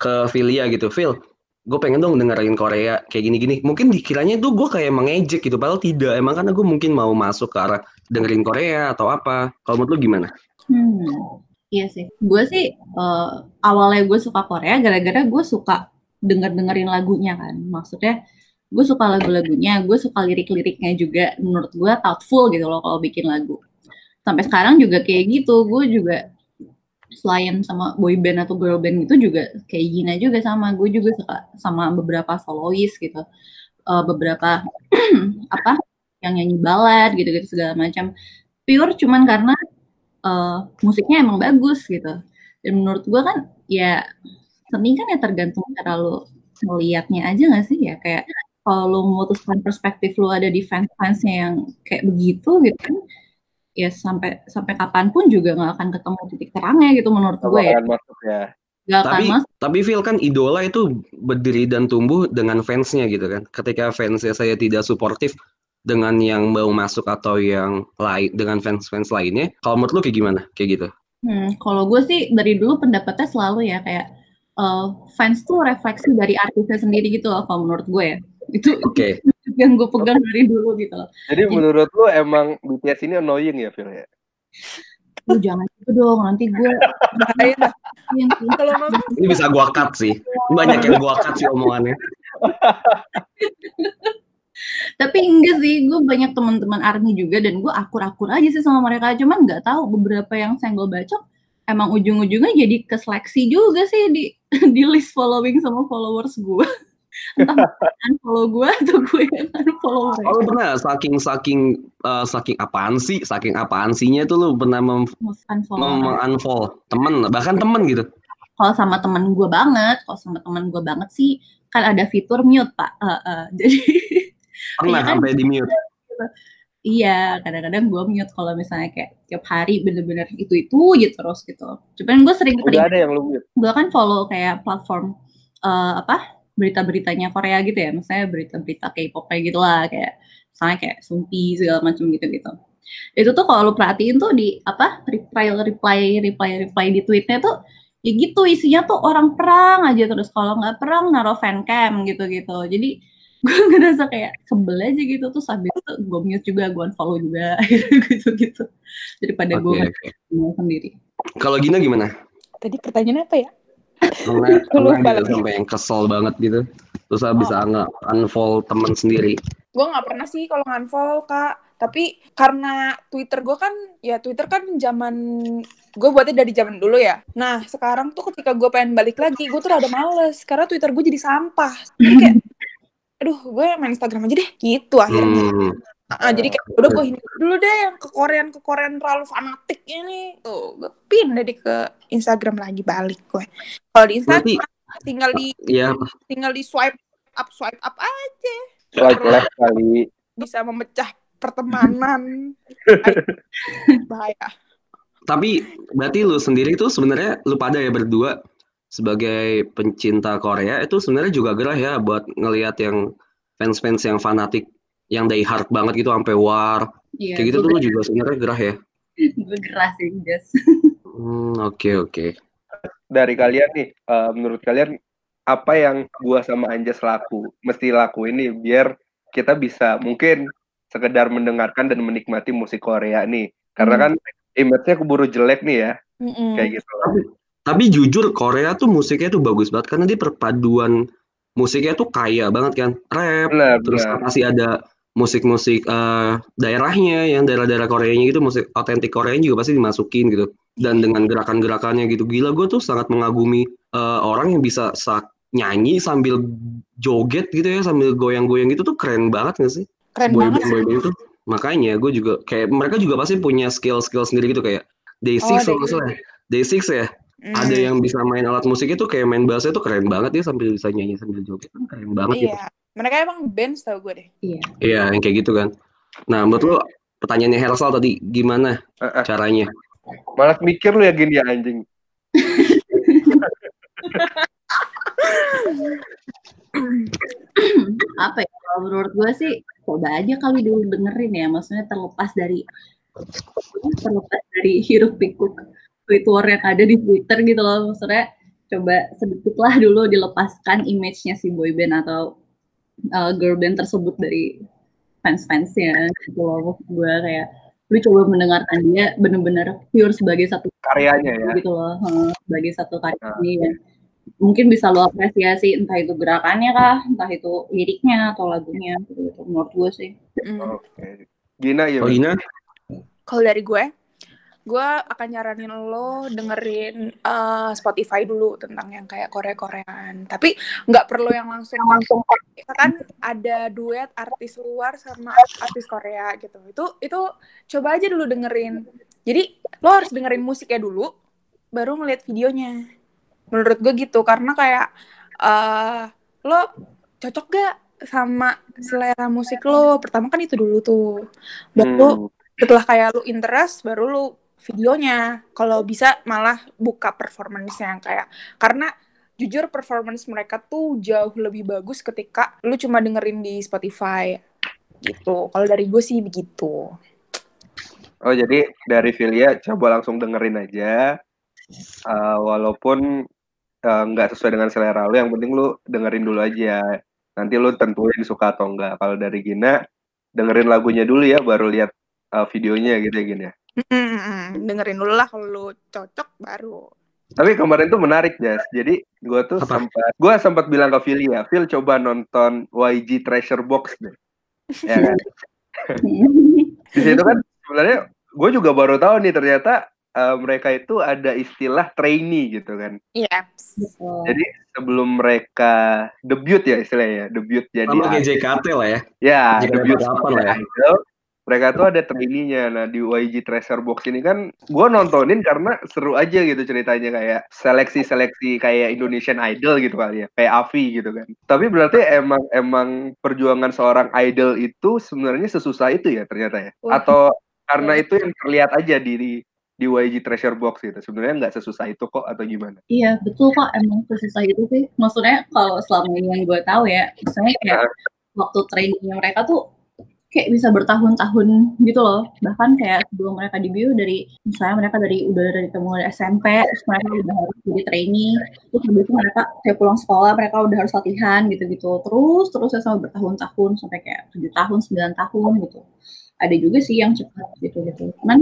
ke Philia gitu, Phil, gue pengen dong dengerin Korea kayak gini-gini. Mungkin dikiranya tuh gue kayak mengejek gitu, padahal tidak. Emang karena gue mungkin mau masuk ke arah dengerin Korea atau apa. Kalau menurut lu gimana? Hmm, iya sih. Gue sih eh, awalnya gue suka Korea gara-gara gue suka denger-dengerin lagunya kan. Maksudnya gue suka lagu-lagunya, gue suka lirik-liriknya juga. Menurut gue thoughtful gitu loh kalau bikin lagu. Sampai sekarang juga kayak gitu. Gue juga selain sama boy band atau girl band gitu juga kayak Gina juga sama. Gue juga suka sama beberapa solois gitu. Eh, beberapa apa yang nyanyi balad gitu-gitu segala macam. Pure cuman karena eh, musiknya emang bagus gitu. Dan menurut gua kan ya seni kan ya tergantung cara lu melihatnya aja gak sih ya kayak kalau lu memutuskan perspektif lu ada di fans-fansnya yang kayak begitu gitu kan ya sampai sampai kapan pun juga nggak akan ketemu titik terangnya gitu menurut Gak gue ya masuk ya. akan Tapi masuk tapi Phil kan idola itu berdiri dan tumbuh dengan fansnya gitu kan. Ketika fansnya saya tidak suportif dengan yang mau masuk atau yang lain dengan fans-fans lainnya, kalau menurut lu kayak gimana? Kayak gitu. Hmm, kalau gue sih dari dulu pendapatnya selalu ya kayak eh, fans tuh refleksi dari artisnya sendiri gitu loh kalau menurut gue ya itu Oke. yang gue pegang dari dulu gitu loh Jadi menurut lu emang BTS ini annoying ya Phil ya? lu jangan gitu dong nanti gue Bahaya dah. yang Kalau mau Ini bisa gua cut sih. Banyak yang gua cut sih omongannya. tapi enggak sih gue banyak teman-teman army juga dan gue akur-akur aja sih sama mereka cuman nggak tahu beberapa yang senggol bacok emang ujung-ujungnya jadi keseleksi juga sih di di list following sama followers gue entah unfollow gue atau gue yang unfollow mereka Oh, lu pernah saking saking eh, saking apaan sih? Saking apaan sihnya tuh lu pernah mem, unfollow mem unfollow temen bahkan temen gitu. kalau sama teman gue banget kalau sama teman gue banget sih kan ada fitur mute pak Eh, eh, jadi Pernah Iya kan? sampai di mute. Iya, kadang-kadang gue mute kalau misalnya kayak tiap hari bener-bener itu-itu aja terus gitu. Cuman gue sering Udah ada yang lu mute. gue kan follow kayak platform eh, apa berita-beritanya Korea gitu ya, misalnya berita-berita K-pop kayak gitu lah, kayak misalnya kayak Sumpi segala macam gitu-gitu. Itu tuh kalau lu perhatiin tuh di apa reply reply reply reply di tweetnya tuh ya gitu isinya tuh orang perang aja terus kalau nggak perang naruh fancam gitu-gitu. Jadi gue ngerasa kayak sebel aja gitu tuh sambil itu gue mute juga gue unfollow juga gitu-gitu daripada gue Oke, oke. ngomong sendiri. Kalau Gina gimana? Tadi pertanyaan apa ya? Pernah, gitu lagi. sampai yang kesel banget gitu. Terus bisa nge unfollow temen sendiri. Gue nggak pernah sih kalau unfollow kak. Tapi karena Twitter gue kan, ya Twitter kan zaman gue buatnya dari zaman dulu ya. Nah sekarang tuh ketika gue pengen balik lagi, gue tuh rada males karena Twitter gue jadi sampah. Jadi kayak, aduh gue main Instagram aja deh. Gitu akhirnya. Hmm. Ah, jadi kayak udah gue hindari dulu deh yang ke Korean ke Korean terlalu fanatik ini. Tuh gue pindah deh ke Instagram lagi balik gue. Kalau di Berarti Instagram tinggal di ya tinggal di swipe up swipe up aja Swipe left kali. bisa memecah pertemanan. Bahaya. tapi berarti lu sendiri tuh sebenarnya lu pada ya berdua sebagai pencinta Korea itu sebenarnya juga gerah ya buat ngelihat yang fans-fans yang fanatik yang die hard banget gitu sampai war Iya, kayak gitu tuh lu juga sebenarnya gerah ya. gue gerah sih Jas. Hmm, oke oke. Dari kalian nih, eh, menurut kalian apa yang gua sama Anjas laku, mesti laku ini biar kita bisa mungkin sekedar mendengarkan dan menikmati musik Korea nih. Karena Hmm. kan image-nya keburu jelek nih ya, Mm-mm. kayak gitu. Tapi jujur Korea tuh musiknya tuh bagus banget karena dia perpaduan musiknya tuh kaya banget kan. Rap, Benar, terus benar. masih ada musik-musik eh, daerahnya yang daerah-daerah Koreanya gitu musik otentik Koreanya juga pasti dimasukin gitu dan dengan gerakan-gerakannya gitu gila gue tuh sangat mengagumi eh, orang yang bisa sa- nyanyi sambil joget gitu ya sambil goyang-goyang gitu tuh keren banget gak sih Keren boy banget sih. boy band itu makanya gue juga kayak mereka juga pasti punya skill-skill sendiri gitu kayak Day6 Oh, kalau nggak Day6. salah ya. Day6 ya. Hmm, Ada yang bisa main alat musik itu kayak main bass itu keren banget dia sambil bisa nyanyi sambil joget kan keren banget gitu. Mereka emang band tau gue deh. Iya. Iya, yang kayak gitu kan. Nah, menurut lo pertanyaannya Hersal tadi gimana Eh, eh, caranya? malah mikir lu ya gini ya anjing. apa ya kalau menurut gue sih coba aja kali dulu dengerin ya maksudnya terlepas dari terlepas dari hiruk pikuk tweet war yang ada di Twitter gitu loh maksudnya coba sedikit lah dulu dilepaskan image-nya si boyband atau uh, girl band tersebut dari fans-fansnya gitu loh gue kayak lu coba mendengarkan dia bener-bener pure sebagai satu Karyanya ya. gitu loh hmm, sebagai satu karya Nah. seni ya. mungkin bisa lo apresiasi entah itu gerakannya kah entah itu liriknya atau lagunya gitu, gitu. menurut gue sih Hmm. Oke. Gina ya. Oh Gina? Kalau dari gue, gue akan nyaranin lo dengerin eh, Spotify dulu tentang yang kayak Korea-Koreaan. Tapi nggak perlu yang langsung langsung kan ada duet artis luar sama artis Korea gitu. Itu itu coba aja dulu dengerin. Jadi lo harus dengerin musiknya dulu, baru ngeliat videonya. Menurut gue gitu karena kayak eh lo cocok gak sama selera musik lo? Pertama kan itu dulu tuh. Baru Hmm. setelah kayak lu interest baru lu videonya kalau bisa malah buka performance yang kayak karena jujur performance mereka tuh jauh lebih bagus ketika lu cuma dengerin di Spotify gitu kalau dari gue sih begitu Oh jadi dari Filia coba langsung dengerin aja. Eh, walaupun eh, nggak sesuai dengan selera lu, yang penting lu dengerin dulu aja. Nanti lu tentuin suka atau enggak. Kalau dari Gina, dengerin lagunya dulu ya, baru lihat eh, videonya gitu ya Gina. Mm-mm, dengerin dulu lah kalau lu cocok baru Tapi kemarin tuh menarik, Jas. Jadi gue tuh Apa? sempat, gue sempat bilang ke Phil ya, Phil coba nonton YG Treasure Box deh. Ya kan? Di situ kan sebenarnya gue juga baru tahu nih ternyata eh, mereka itu ada istilah trainee gitu kan. iya Betul. Jadi sebelum mereka debut ya istilahnya, debut jadi Sama kayak. JKT lah ya. ya JKT debut sebagai lah ya. idol. Mereka tuh ada trainee-nya. Nah di YG Treasure Box ini kan gue nontonin karena seru aja gitu ceritanya kayak seleksi-seleksi kayak Indonesian Idol gitu kali ya, kayak Avi gitu kan. Tapi berarti emang emang perjuangan seorang idol itu sebenarnya sesusah itu ya ternyata ya? Atau karena itu yang terlihat aja di di, di YG Treasure Box gitu. Sebenarnya nggak sesusah itu kok atau gimana? Iya betul kok emang sesusah itu sih. Maksudnya kalau selama ini yang gue tahu ya, misalnya kayak waktu trainingnya mereka tuh kayak bisa bertahun-tahun gitu loh. Bahkan kayak sebelum mereka debut dari misalnya mereka dari udah dari mulai SMP, terus mereka udah harus jadi trainee, terus habis itu mereka kayak pulang sekolah mereka udah harus latihan gitu-gitu. Terus terus ya sampai bertahun-tahun sampai kayak tujuh tahun, 9 tahun gitu. Ada juga sih yang cepat gitu-gitu. Cuman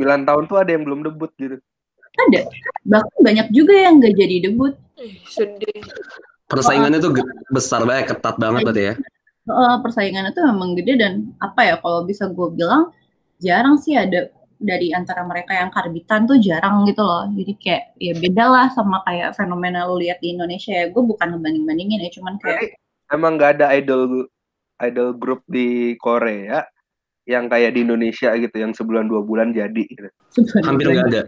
9 tahun tuh ada yang belum debut gitu. ada bahkan banyak juga yang gak jadi debut Ih, sedih Persaingannya tuh besar banget, ketat banget berarti ya. Eh, persaingannya tuh memang gede dan apa ya kalau bisa gue bilang jarang sih ada dari antara mereka yang karbitan tuh jarang gitu loh. Jadi kayak ya beda lah sama kayak fenomena lo lihat di Indonesia ya. Gue bukan ngebanding bandingin ya cuman kayak emang nggak ada idol idol grup di Korea yang kayak di Indonesia gitu yang sebulan dua bulan jadi gitu. Hampir nggak ada.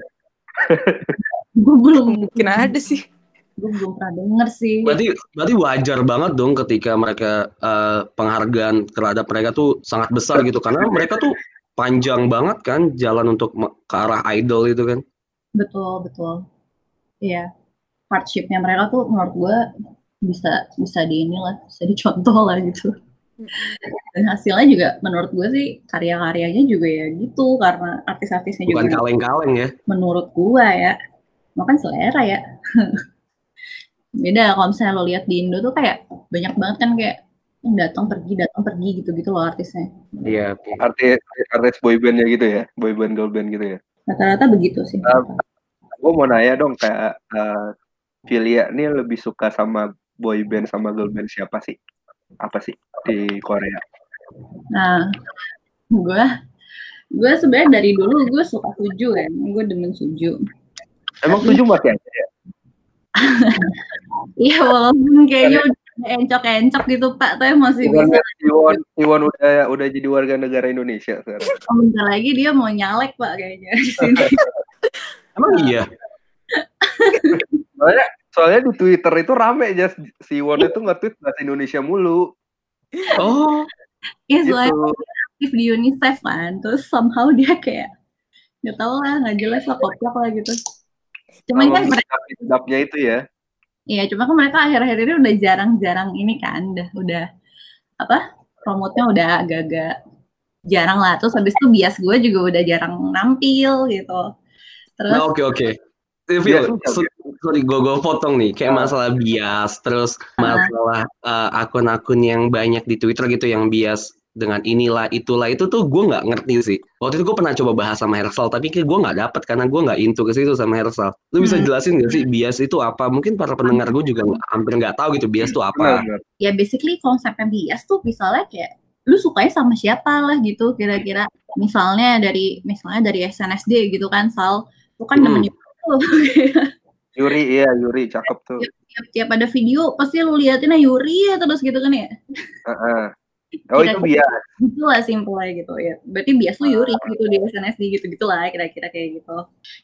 gue belum mungkin ada sih gue belum pernah denger sih. Berarti berarti wajar banget dong ketika mereka eh, penghargaan terhadap mereka tuh sangat besar gitu. Karena mereka tuh panjang banget kan jalan untuk ke arah idol itu kan. betul betul. Iya. Hardshipnya mereka tuh menurut gue bisa bisa di inilah bisa dicontoh lah gitu. Dan hasilnya juga menurut gue sih karya-karyanya juga ya gitu. Karena artis-artisnya Bukan juga kaleng-kaleng ya. menurut gue ya. Makan selera ya beda kalau misalnya lo lihat di Indo tuh kayak banyak banget kan kayak datang pergi datang pergi gitu gitu loh artisnya Iya. Artis artis boybandnya gitu ya, boyband girl band gitu ya. rata-rata begitu sih Gue mau nanya dong kayak eh, Filia ini lebih suka sama boyband sama girl band siapa sih? Apa sih di Korea? Nah, gue gue sebenarnya dari dulu gue suka suju kan, gue demen suju. Emang tujuh masih ada ya? Iya walaupun kayaknya udah encok-encok gitu Pak, tapi masih Iwan, bisa. Iwan, Iwan udah udah jadi warga negara Indonesia sekarang. Oh, bentar lagi dia mau nyalek Pak kayaknya di sini. Emang iya? Soalnya, soalnya di Twitter itu rame aja si Won itu nge-tweet bahasa Indonesia mulu. Oh, Iya, Gitu. soalnya dia aktif di UNICEF kan, terus somehow dia kayak nggak tahu lah, nggak jelas lah, koplak lah gitu. Cuma kan mereka, Sedapnya itu ya. iya, cuma kan mereka akhir-akhir ini udah jarang-jarang ini kan, udah, udah apa? Promotnya udah agak-agak jarang lah. Terus habis itu bias gue juga udah jarang nampil gitu. Terus nah oke oke. Eh, Bias Phil, tuh so- sorry gue gue potong nih kayak Ah. masalah bias terus Ah. masalah eh, akun-akun yang banyak di Twitter gitu yang bias dengan inilah itulah itu tuh gue nggak ngerti sih. Waktu itu gue pernah coba bahas sama Hersal tapi kayak gue nggak dapet karena gue nggak into ke situ sama Hersal. Lu bisa Hmm. jelasin gak sih bias itu apa? Mungkin para pendengar gue juga nggak- hampir nggak tahu gitu bias itu apa. Ya basically konsepnya bias tuh misalnya kayak lu sukanya sama siapa lah gitu kira-kira. Misalnya dari misalnya dari SNSD gitu kan Sal. Lu kan Hmm. nemenin tuh. Yuri, iya Yuri, cakep tuh. tiap, tiap ada video pasti lu liatinnya Yuri ya terus gitu kan ya. Heeh. Oh itu Kira-kira bias. gitu lah simpelnya gitu ya. Berarti bias lu Yuri gitu di SNSD gitu gitulah kira-kira kayak gitu.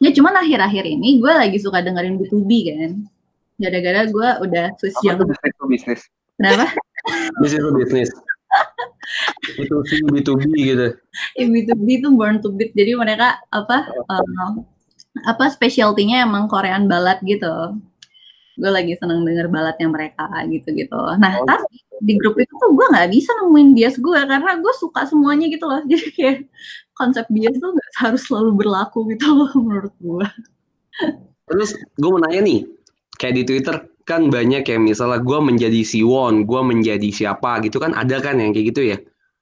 Ya cuman akhir-akhir ini gue lagi suka dengerin B2B kan. Gara-gara gue udah switch jam tuh bisnis tuh bisnis? kenapa? Bisnis itu bisnis. Itu sih B2B gitu. Ya B2B itu born to beat jadi mereka apa eh, apa specialty-nya emang Korean ballad gitu gue lagi seneng denger baladnya mereka gitu gitu nah Oh, tapi di grup itu tuh gue nggak bisa nemuin bias gue karena gue suka semuanya gitu loh jadi kayak konsep bias tuh nggak harus selalu berlaku gitu loh menurut gue Terus gue mau nanya nih, kayak di Twitter kan banyak ya misalnya gue menjadi Siwon, gue menjadi siapa gitu kan ada kan yang kayak gitu ya?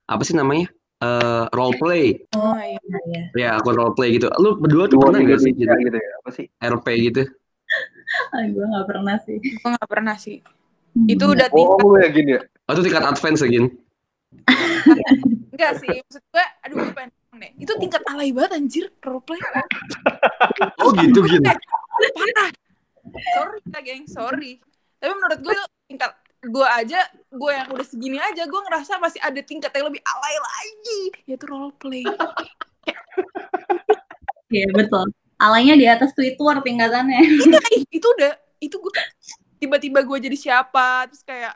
Apa sih namanya? Eh role play, Oh iya. ya akun role play gitu. Lu berdua tuh pernah nggak sih jadi gitu ya? Apa sih? RP gitu? gue nggak pernah sih Gue gak pernah sih. Itu udah Oh, tingkat. lu ya gini ya? Oh itu tingkat advance ya, Gin? Enggak sih. Maksud gue, aduh gue pengen ngomong deh. Itu tingkat alay banget anjir. Roleplay. Oh gitu, Gin? Parah. Sorry ya geng, sorry. Tapi menurut gue tingkat gue aja, gue yang udah segini aja, gue ngerasa masih ada tingkat yang lebih alay lagi. Yaitu roleplay. Iya betul alaynya di atas Twitter tingkatannya Iya, ih, itu udah, itu gue tiba-tiba gue jadi siapa, terus kayak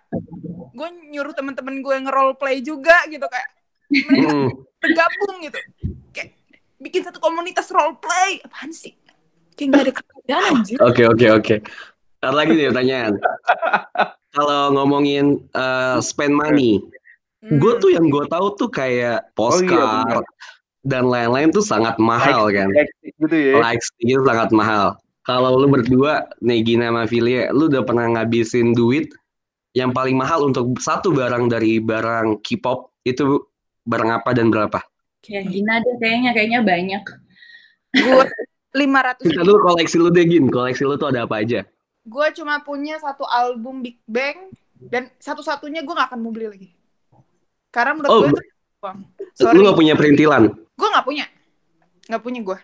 gue nyuruh temen-temen gue nge-roleplay juga gitu kayak mereka Hmm. bergabung gitu kayak bikin satu komunitas roleplay apaan sih kayak nggak ada kerjaan anjir Oke oke oke. Ada lagi nih pertanyaan. Kalau ngomongin eh, spend money, Hmm. gue tuh yang gue tahu tuh kayak postcard benar. Dan lain-lain tuh sangat mahal kan. Like, gitu ya. likes itu sangat mahal. Kalau lu berdua, nih Gina sama Filia, lu udah pernah ngabisin duit yang paling mahal untuk satu barang dari barang K-pop itu barang apa dan berapa? kayak Gina deh kayaknya kayaknya banyak gue lima ratus Kita dulu koleksi lu deh Gin, koleksi lu tuh ada apa aja? gue cuma punya satu album Big Bang dan satu-satunya gue gak akan mau beli lagi karena menurut Oh, gue itu uang sorry Lu gak punya perintilan? Gue nggak punya nggak punya gue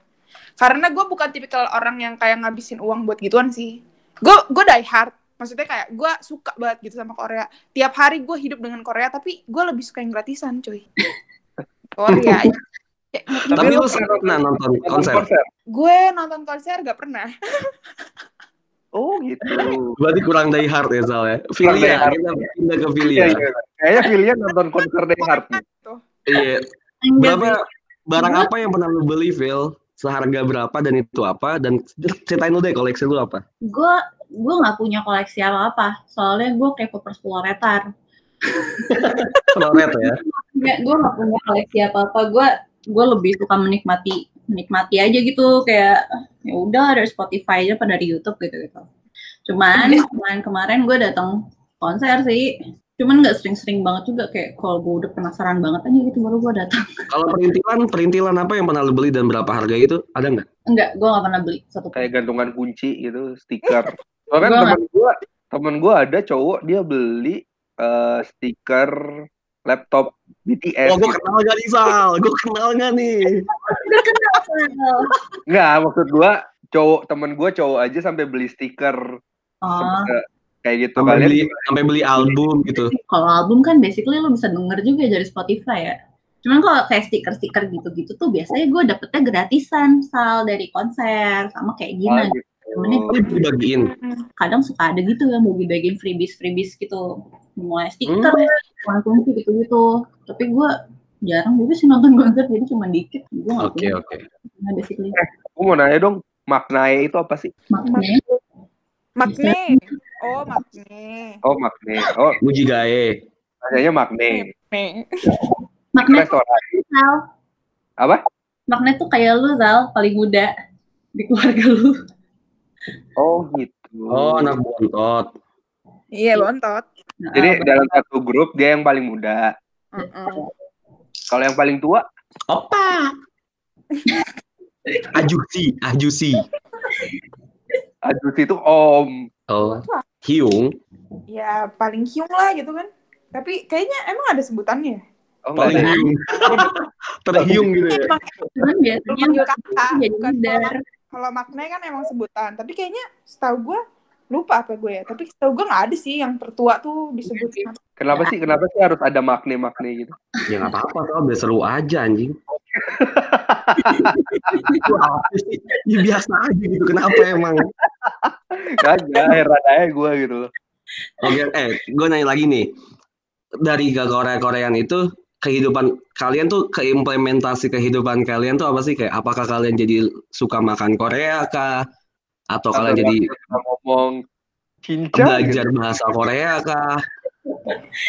karena gue bukan tipikal orang yang kayak ngabisin uang buat gituan sih gue gue die hard maksudnya kayak gue suka banget gitu sama Korea tiap hari gue hidup dengan Korea tapi gue lebih suka yang gratisan cuy Korea ya. Tapi lu pernah nonton konser? gue nonton konser gak pernah Oh gitu. Berarti kurang die hard ya Sal ya? Filia, kita pindah ke Iya, Filia. iya. Kayaknya Filia nonton konser Die Hard. Iya. Berapa barang apa yang pernah lu beli, Phil? Seharga berapa dan itu apa? Dan ceritain lu deh koleksi lu apa? gue gue nggak punya koleksi apa apa soalnya gue kayak popers poloretar Floret ya? Gue nggak punya koleksi apa apa gue gue lebih suka menikmati menikmati aja gitu kayak ya udah dari Spotify aja pada dari YouTube gitu gitu cuman kemarin kemarin gue datang konser sih cuman nggak sering-sering banget juga kayak kalau gue udah penasaran banget aja gitu baru gue datang Kalau perintilan, perintilan apa yang pernah lu beli dan berapa harga itu? Ada nggak? enggak gue nggak pernah beli satu Kayak gantungan kunci gitu, stiker. Soalnya Gua temen gua, temen gua ada cowok dia beli eh, stiker laptop BTS. Oh, gue kenal gak nih, Sal? Gue kenal gak nih? Enggak, maksud gua cowok temen gua cowok aja sampai beli stiker oh kayak gitu Sampai kalian beli, sampai beli album gitu. kalau album kan basically lo bisa denger juga dari Spotify ya Cuman kalau kayak stiker-stiker gitu-gitu tuh biasanya gue dapetnya gratisan sal dari konser sama kayak Gina. Ah, gitu. gitu. Oh, dibagiin. kadang suka ada gitu yang mau dibagiin freebies freebies gitu mulai stiker Hmm. kunci gitu gitu tapi gue jarang juga sih nonton konser jadi cuma dikit gue nggak Oke, punya oke. punya basically Aku mau nanya dong, maknae itu apa sih? makanya Magne. Oh, Magne. Oh, makne. Oh, Muji gae. nanyanya makne. Nih. magnet Restoran. Apa? magnet tuh kayak lu Sal paling muda di keluarga lu Oh, gitu. Oh, anak bontot. Iya, bontot. Nah, Jadi dalam satu grup dia yang paling muda. Heeh. Kalau yang paling tua, Opa. Ajusi, Ajusi. Adus itu om. Oh, Hyung. Ya, paling hiung lah gitu kan. Tapi kayaknya emang ada sebutannya. Oh, Paling ada. Hyung. Terhyung gitu ya. Emang biasanya kakak, bukan kalau makna kan emang sebutan. Tapi kayaknya setahu gue lupa apa gue ya. Tapi setahu gue nggak ada sih yang tertua tuh disebut. Kenapa sih? Kenapa sih harus ada makne-makne gitu? Ya nggak apa-apa, kalau biar seru aja anjing. Ya biasa aja gitu. Kenapa emang? Kagak, heran aja gue gitu loh. Oke, eh, gue nanya lagi nih. Dari ke Korea-Koreaan itu, kehidupan kalian tuh keimplementasi kehidupan kalian tuh apa sih? Kayak apakah kalian jadi suka makan Korea kah? Atau kalian Atau jadi ngomong cincang belajar gitu. bahasa Korea kah?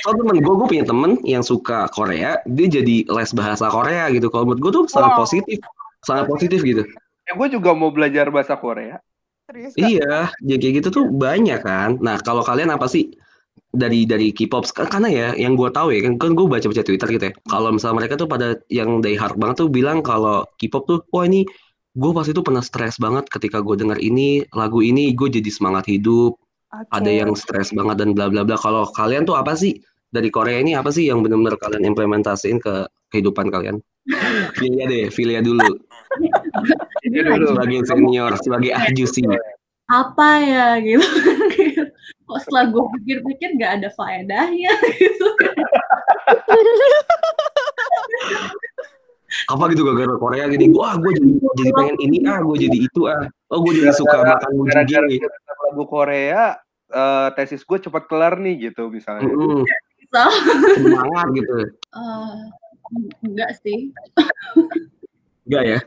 Kalau temen gue, gue punya temen yang suka Korea, dia jadi les bahasa Korea gitu. Kalau menurut gue tuh sangat Wow. positif, sangat positif gitu. Ya, gue juga mau belajar bahasa Korea. Serius? Iya, ya kayak gitu tuh banyak kan. Nah, kalau kalian apa sih dari dari K-pop karena ya yang gue tahu ya kan, kan gue baca baca Twitter gitu ya. Kalau misalnya mereka tuh pada yang die hard banget tuh bilang kalau K-pop tuh, wah ini gue pas itu pernah stres banget ketika gue denger ini lagu ini gue jadi semangat hidup. Oke. Ada yang stres banget dan bla bla bla. Kalau kalian tuh apa sih dari Korea ini apa sih yang benar-benar kalian implementasiin ke kehidupan kalian? Filia deh, Filia dulu. Dulu. Sebagai senior, sebagai ahjusi. apa ya gitu kok setelah gue pikir-pikir gak ada faedahnya gitu apa gitu gara-gara Korea gini wah gue jadi jadi pengen ini ah gue jadi itu ah. Oh gue jadi suka makan muji Gara-gara gini. lagu Korea, eh, tesis gue cepat kelar nih gitu misalnya. Mm-mm, so, semangat gitu. Eh, enggak sih. Enggak ya?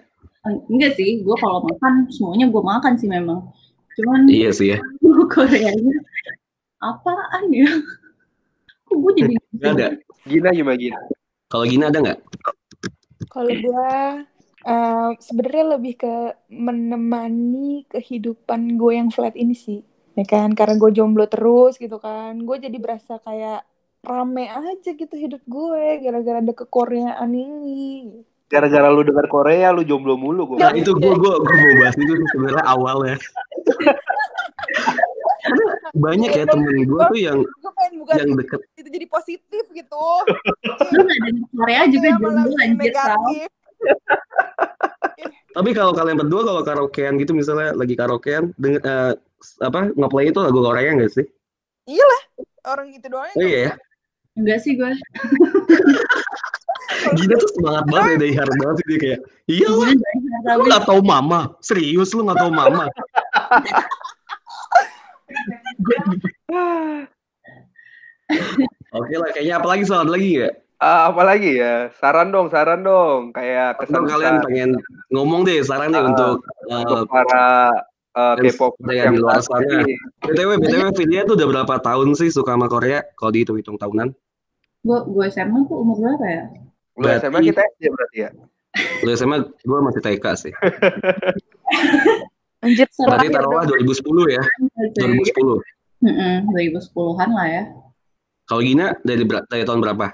Enggak sih gue kalau makan semuanya gue makan sih memang. Cuman iya sih ya. Koreanya apaan ya? Gue jadi Nggak? Ada Gina gimana Gina? kalau gini ada nggak Kalau gue eh, sebenarnya lebih ke menemani kehidupan gue yang flat ini sih, ya kan? Karena gue jomblo terus gitu kan, gue jadi berasa kayak rame aja gitu hidup gue gara-gara ada kekoreaan ini. Gara-gara lu denger Korea, lu jomblo mulu gue. nah itu gue gue gue mau bahas itu sebenarnya awalnya banyak ya temen gue tuh yang Gue pengen bukan yang deket. itu jadi positif gitu. lu nggak ada Korea juga Kayak malah jomblo jadi anjir tau tapi kalau kalian berdua kalau karaokean gitu misalnya lagi karaokean denger eh, apa ngeplay itu lagu Korea nggak sih? Orang gitu doang. oh iya ya? enggak sih gue Gina tuh semangat banget ya dari hard banget sih dia kayak iya lu nggak tahu mama? Serius lu nggak tahu mama Oke lah, kayaknya apa lagi soal lagi nggak? Ah, apa lagi ya? Saran dong, saran dong. Kayak kesan kalian pengen ngomong deh saran nih Ah, untuk uh, untuk para uh, K-pop Korea di luar sana. btw btw Vidya tuh udah berapa tahun sih suka sama Korea? Kalau dihitung-hitung tahunan? gue gue SMA tuh umur berapa ya Lu Berarti- SMA kita SD berarti ya? Lu SMA gue masih TK sih. Anjir, Berarti taruhlah dong. 2010 ya, 2010. Heeh, 2010-an lah ya Kalau Gina dari dari tahun berapa?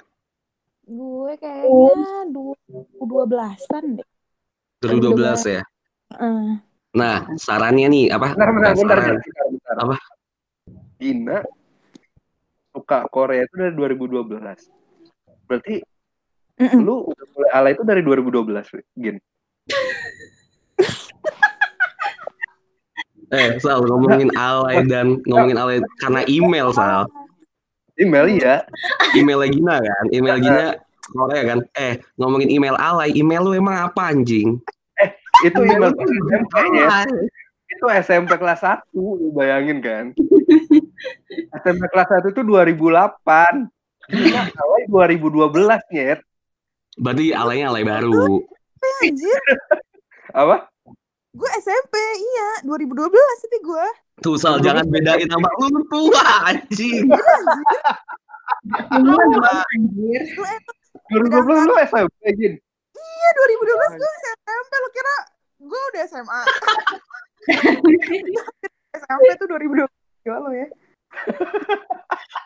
Gue kayaknya 2012-an deh. 2012 ya. Heeh. Nah, sarannya nih apa? Bentar, bentar, Bukan bentar, bentar, bentar. Apa? Gina suka Korea itu dari 2012. Berarti Mm-mm. lu udah mulai ala itu dari 2012, Gin. Eh, Sal ngomongin alay dan ngomongin alay karena email Sal. Email ya. Email Gina kan, email Gina Korea kan. Eh, ngomongin email alay, email lu emang apa anjing? Itu email SMP alay. itu SMP kelas 1 lu bayangin kan SMP kelas 1 itu 2008 Gina alay 2012 nyet Berarti alaynya alay baru. Eh, anjir, apa gue SMP, iya, 2012 itu gue. Tuh Sal, jangan bedain sama lu tua anjing. Anjir. Lu emang 2012 lu SMP Gin iya 2012 gue SMP, lu kira gue udah SMA. SMP tuh 2012 Gila lo ya.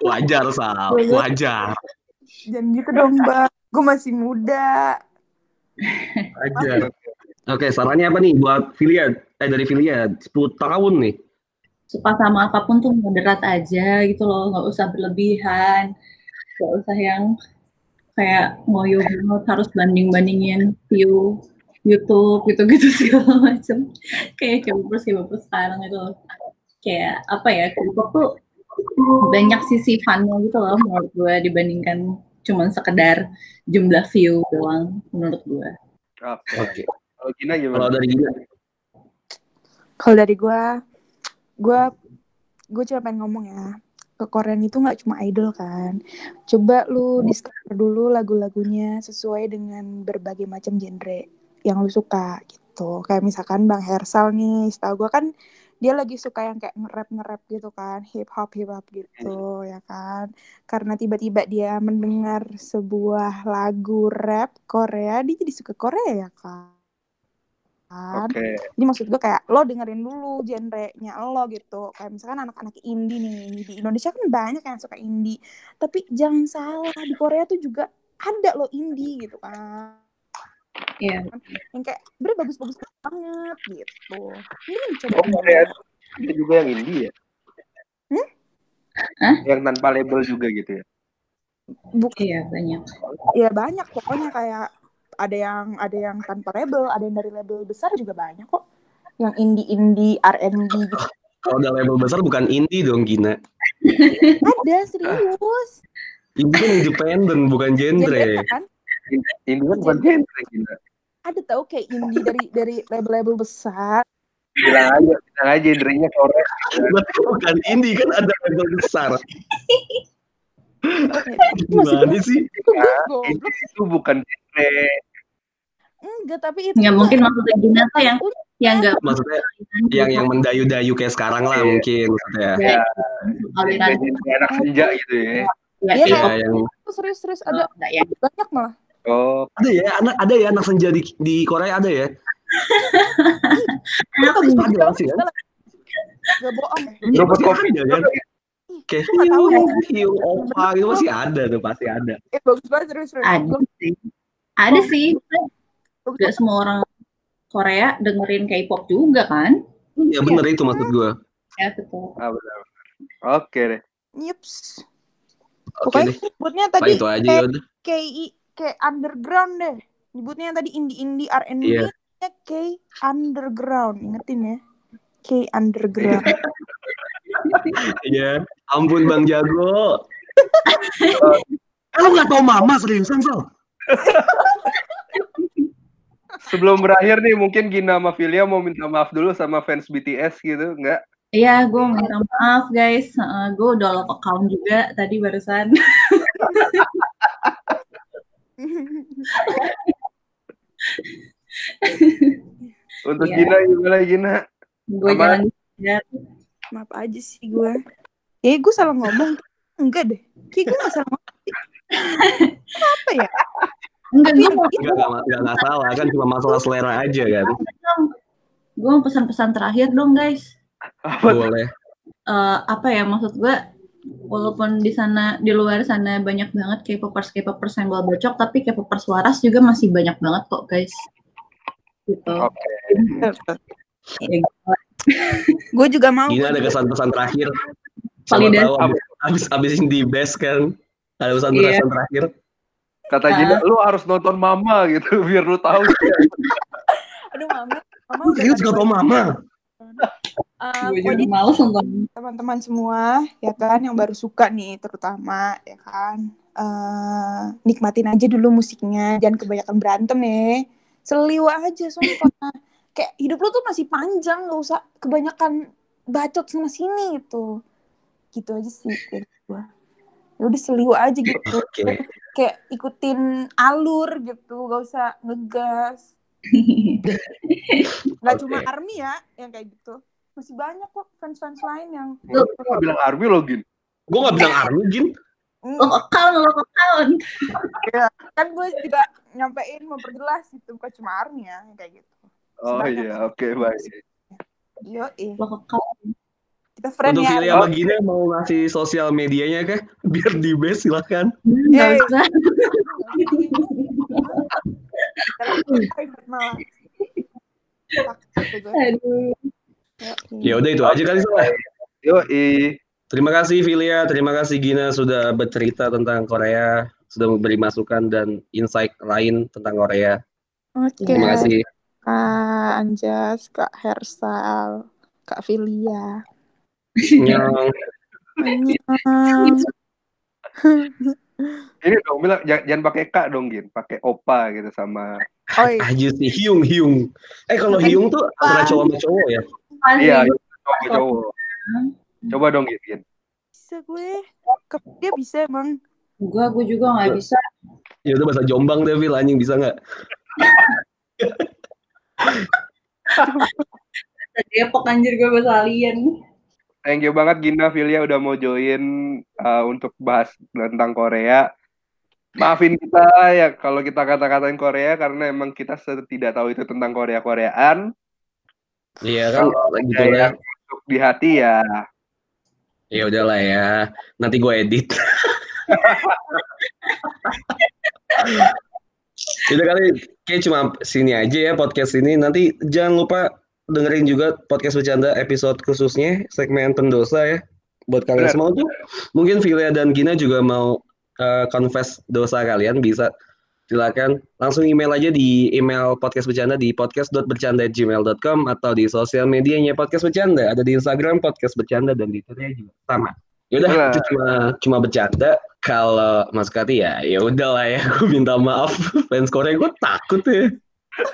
Wajar Sal, wajar. Jangan gitu dong, Bang. Gue masih muda. Wajar. Oke, sarannya apa nih buat Filiad? Eh dari Filiad, 10 tahun nih. Suka sama apa pun tuh moderat aja gitu loh, nggak usah berlebihan. Nggak usah yang kayak ngoyo banget harus banding-bandingin view YouTube gitu-gitu segala macam. Kayak K-popers K-popers sekarang itu kayak apa ya K-pop tuh banyak sisi funnya gitu loh menurut gue dibandingkan cuman sekedar jumlah view doang menurut gue. oke Oke. Kalau Gina gimana Kalau dari Gina, Kalau dari gue, gue gue cuma pengen ngomong ya. Ke Korean itu nggak cuma idol kan. Coba lu discover dulu lagu-lagunya sesuai dengan berbagai macam genre yang lu suka gitu. Kayak misalkan Bang Hersal nih, setahu gue kan dia lagi suka yang kayak nge-rap nge-rap gitu kan, hip hop hip hop gitu ya kan. Karena tiba-tiba dia mendengar sebuah lagu rap Korea, dia jadi suka Korea ya kan. Oke Jadi maksud gue kayak lo dengerin dulu genrenya lo gitu. Kayak misalkan anak-anak indie nih di Indonesia kan banyak yang suka indie. Tapi jangan salah di Korea tuh juga ada lo indie gitu kan. Iya. Yang kayak bener bagus-bagus banget gitu. Ini dicoba oh Korea itu ada juga yang indie ya Hmm? Hah? yang tanpa label juga gitu ya Buk Iya banyak. ya banyak pokoknya kayak ada yang ada yang tanpa label, ada yang dari label besar juga banyak kok. Yang indie-indie R&B gitu. kalau udah label besar bukan indie dong Gina. Ada serius. Indie kan independen, bukan Genre kan? indie kan bukan genre Gina Ada tau kayak indie dari dari label-label besar. bilang aja bilang aja genrenya Korea Berarti bukan indie kan ada label besar. Gimana sih? Itu gue goblok. indie itu bukan genre Enggak, tapi itu Nggak tuh mungkin maksudnya Gina tuh yang punya. yang nggak Maksudnya yang yang mendayu-dayu kayak sekarang lah mungkin maksudnya. Ya, Iya, anak senja gitu ya ya, Iya, Ya yang Itu serius-serius ada enggak ya. banyak malah. oh ada ya anak ada ya anak senja di, di Korea ada ya. Anak senja. banget Ada sih kan? Gak bohong ya. Iya, robot kopi ada kan. Kayak ya? hiu, hiu, opa gitu pasti ada tuh pasti ada. Eh, bagus banget serius-serius. Ada sih. Ada sih. Gak semua orang Korea dengerin K-pop juga kan? Ya bener itu maksud gue. Ya betul. ah benar oke deh Yips. Oke Pokoknya nyebutnya tadi itu aja ya. KI kayak underground deh. Nyebutnya yang tadi indie-indie R&B Iya. nya K underground. Ingetin ya. K underground. Iya. Ampun Bang Jago. Eh, lu gak tau mama seriusan Sal? sebelum berakhir nih mungkin Gina sama Filia mau minta maaf dulu sama fans BTS gitu nggak Iya, gue minta maaf guys. gue udah lock account juga tadi barusan. untuk Iya. Gina gimana Gina gue Apa? Maaf aja sih gue. Eh, gue salah ngomong. Enggak deh. Kayak gue gak salah ngomong. Apa ya? Enggak, gue mau Enggak, enggak, enggak, enggak salah kan cuma masalah selera aja kan. gue mau pesan-pesan terakhir dong guys. apa? Boleh. Eh, apa ya maksud gue? Walaupun di sana di luar sana banyak banget K-popers K-popers yang bawa bocok, tapi K-popers waras juga masih banyak banget kok guys. Gitu. Oke. Ya, Gue juga mau. Gina ada kesan-pesan terakhir. Validasi. abis, abis, ini di best kan. Ada pesan-pesan terakhir. kata Gina lu harus nonton Mama gitu biar lu tahu Aduh, mama. Mama Lu udah gak tau mama? Eh, gue pokoknya juga males nonton. teman-teman semua ya kan yang baru suka nih terutama ya kan eh, nikmatin aja dulu musiknya, jangan kebanyakan berantem ya. Seliwa aja sumpah. Kayak hidup lu tuh masih panjang, gak usah kebanyakan bacot sana sini gitu. Gitu aja sih dari gua. Ya udah seliwa aja gitu. Oke. Kayak ikutin alur gitu, gak usah ngegas. Gak Oke. cuma Army ya yang kayak gitu. Masih banyak kok fans-fans lain yang Lu nggak bilang Army lo gin. Gue gak bilang army, Gin. Hmm, Lock account, lock account. kan gue juga nyampein memperjelas gitu bukan cuma Army ya yang kayak gitu. Oh iya, oke baik. Yo, eh. Kita friend Untuk ya. Filia sama Gina mau ngasih sosial medianya kah? Biar di base. Aduh. Yo, eh. Ya udah itu aja kali Sob. Yo, i. Terima kasih Filia, terima kasih Gina sudah bercerita tentang Korea, sudah memberi masukan dan insight lain tentang Korea. Oke. Terima kasih. Kak Anjas, Kak Hersal, Kak Filia. Nyong. Ini dong bilang jangan, jangan pakai kak dong gin, pakai opa gitu sama. Oi, Aja sih Hyung Hyung. Eh kalau Hyung tuh antara cowok sama cowok ya. Iya, cowok cowok. Coba dong gin. gin. bisa gue. Dia bisa emang. Gua, gua juga nggak bisa. Ya udah bahasa Jombang deh, Phil. Anjing bisa nggak? Depok anjir gue bahasa alien. Thank you banget Gina Filia udah mau join uh, untuk bahas tentang Korea. Maafin kita ya kalau kita kata-katain Korea karena emang kita tidak tahu itu tentang Korea-Koreaan. Iya kan, gitu yang untuk di hati ya Ya udahlah ya. Nanti gue edit. Udah kali kayak cuma sini aja ya podcast ini. Nanti jangan lupa dengerin juga podcast bercanda episode khususnya segmen pendosa ya. Buat kalian Benar. semua tuh mungkin Filia dan Gina juga mau eh, confess dosa kalian bisa silakan langsung email aja di email podcast bercanda di podcast.bercanda@gmail.com atau di sosial medianya podcast bercanda ada di Instagram podcast bercanda dan di Twitter juga sama. Yaudah Benar. itu cuma cuma bercanda. Kalau Mas Kati ya ya udahlah ya gue minta maaf fans Korea gue takut ya.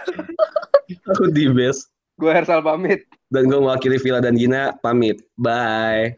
takut di base gue Hersal pamit. dan gue mewakili Villa dan Gina pamit. Bye.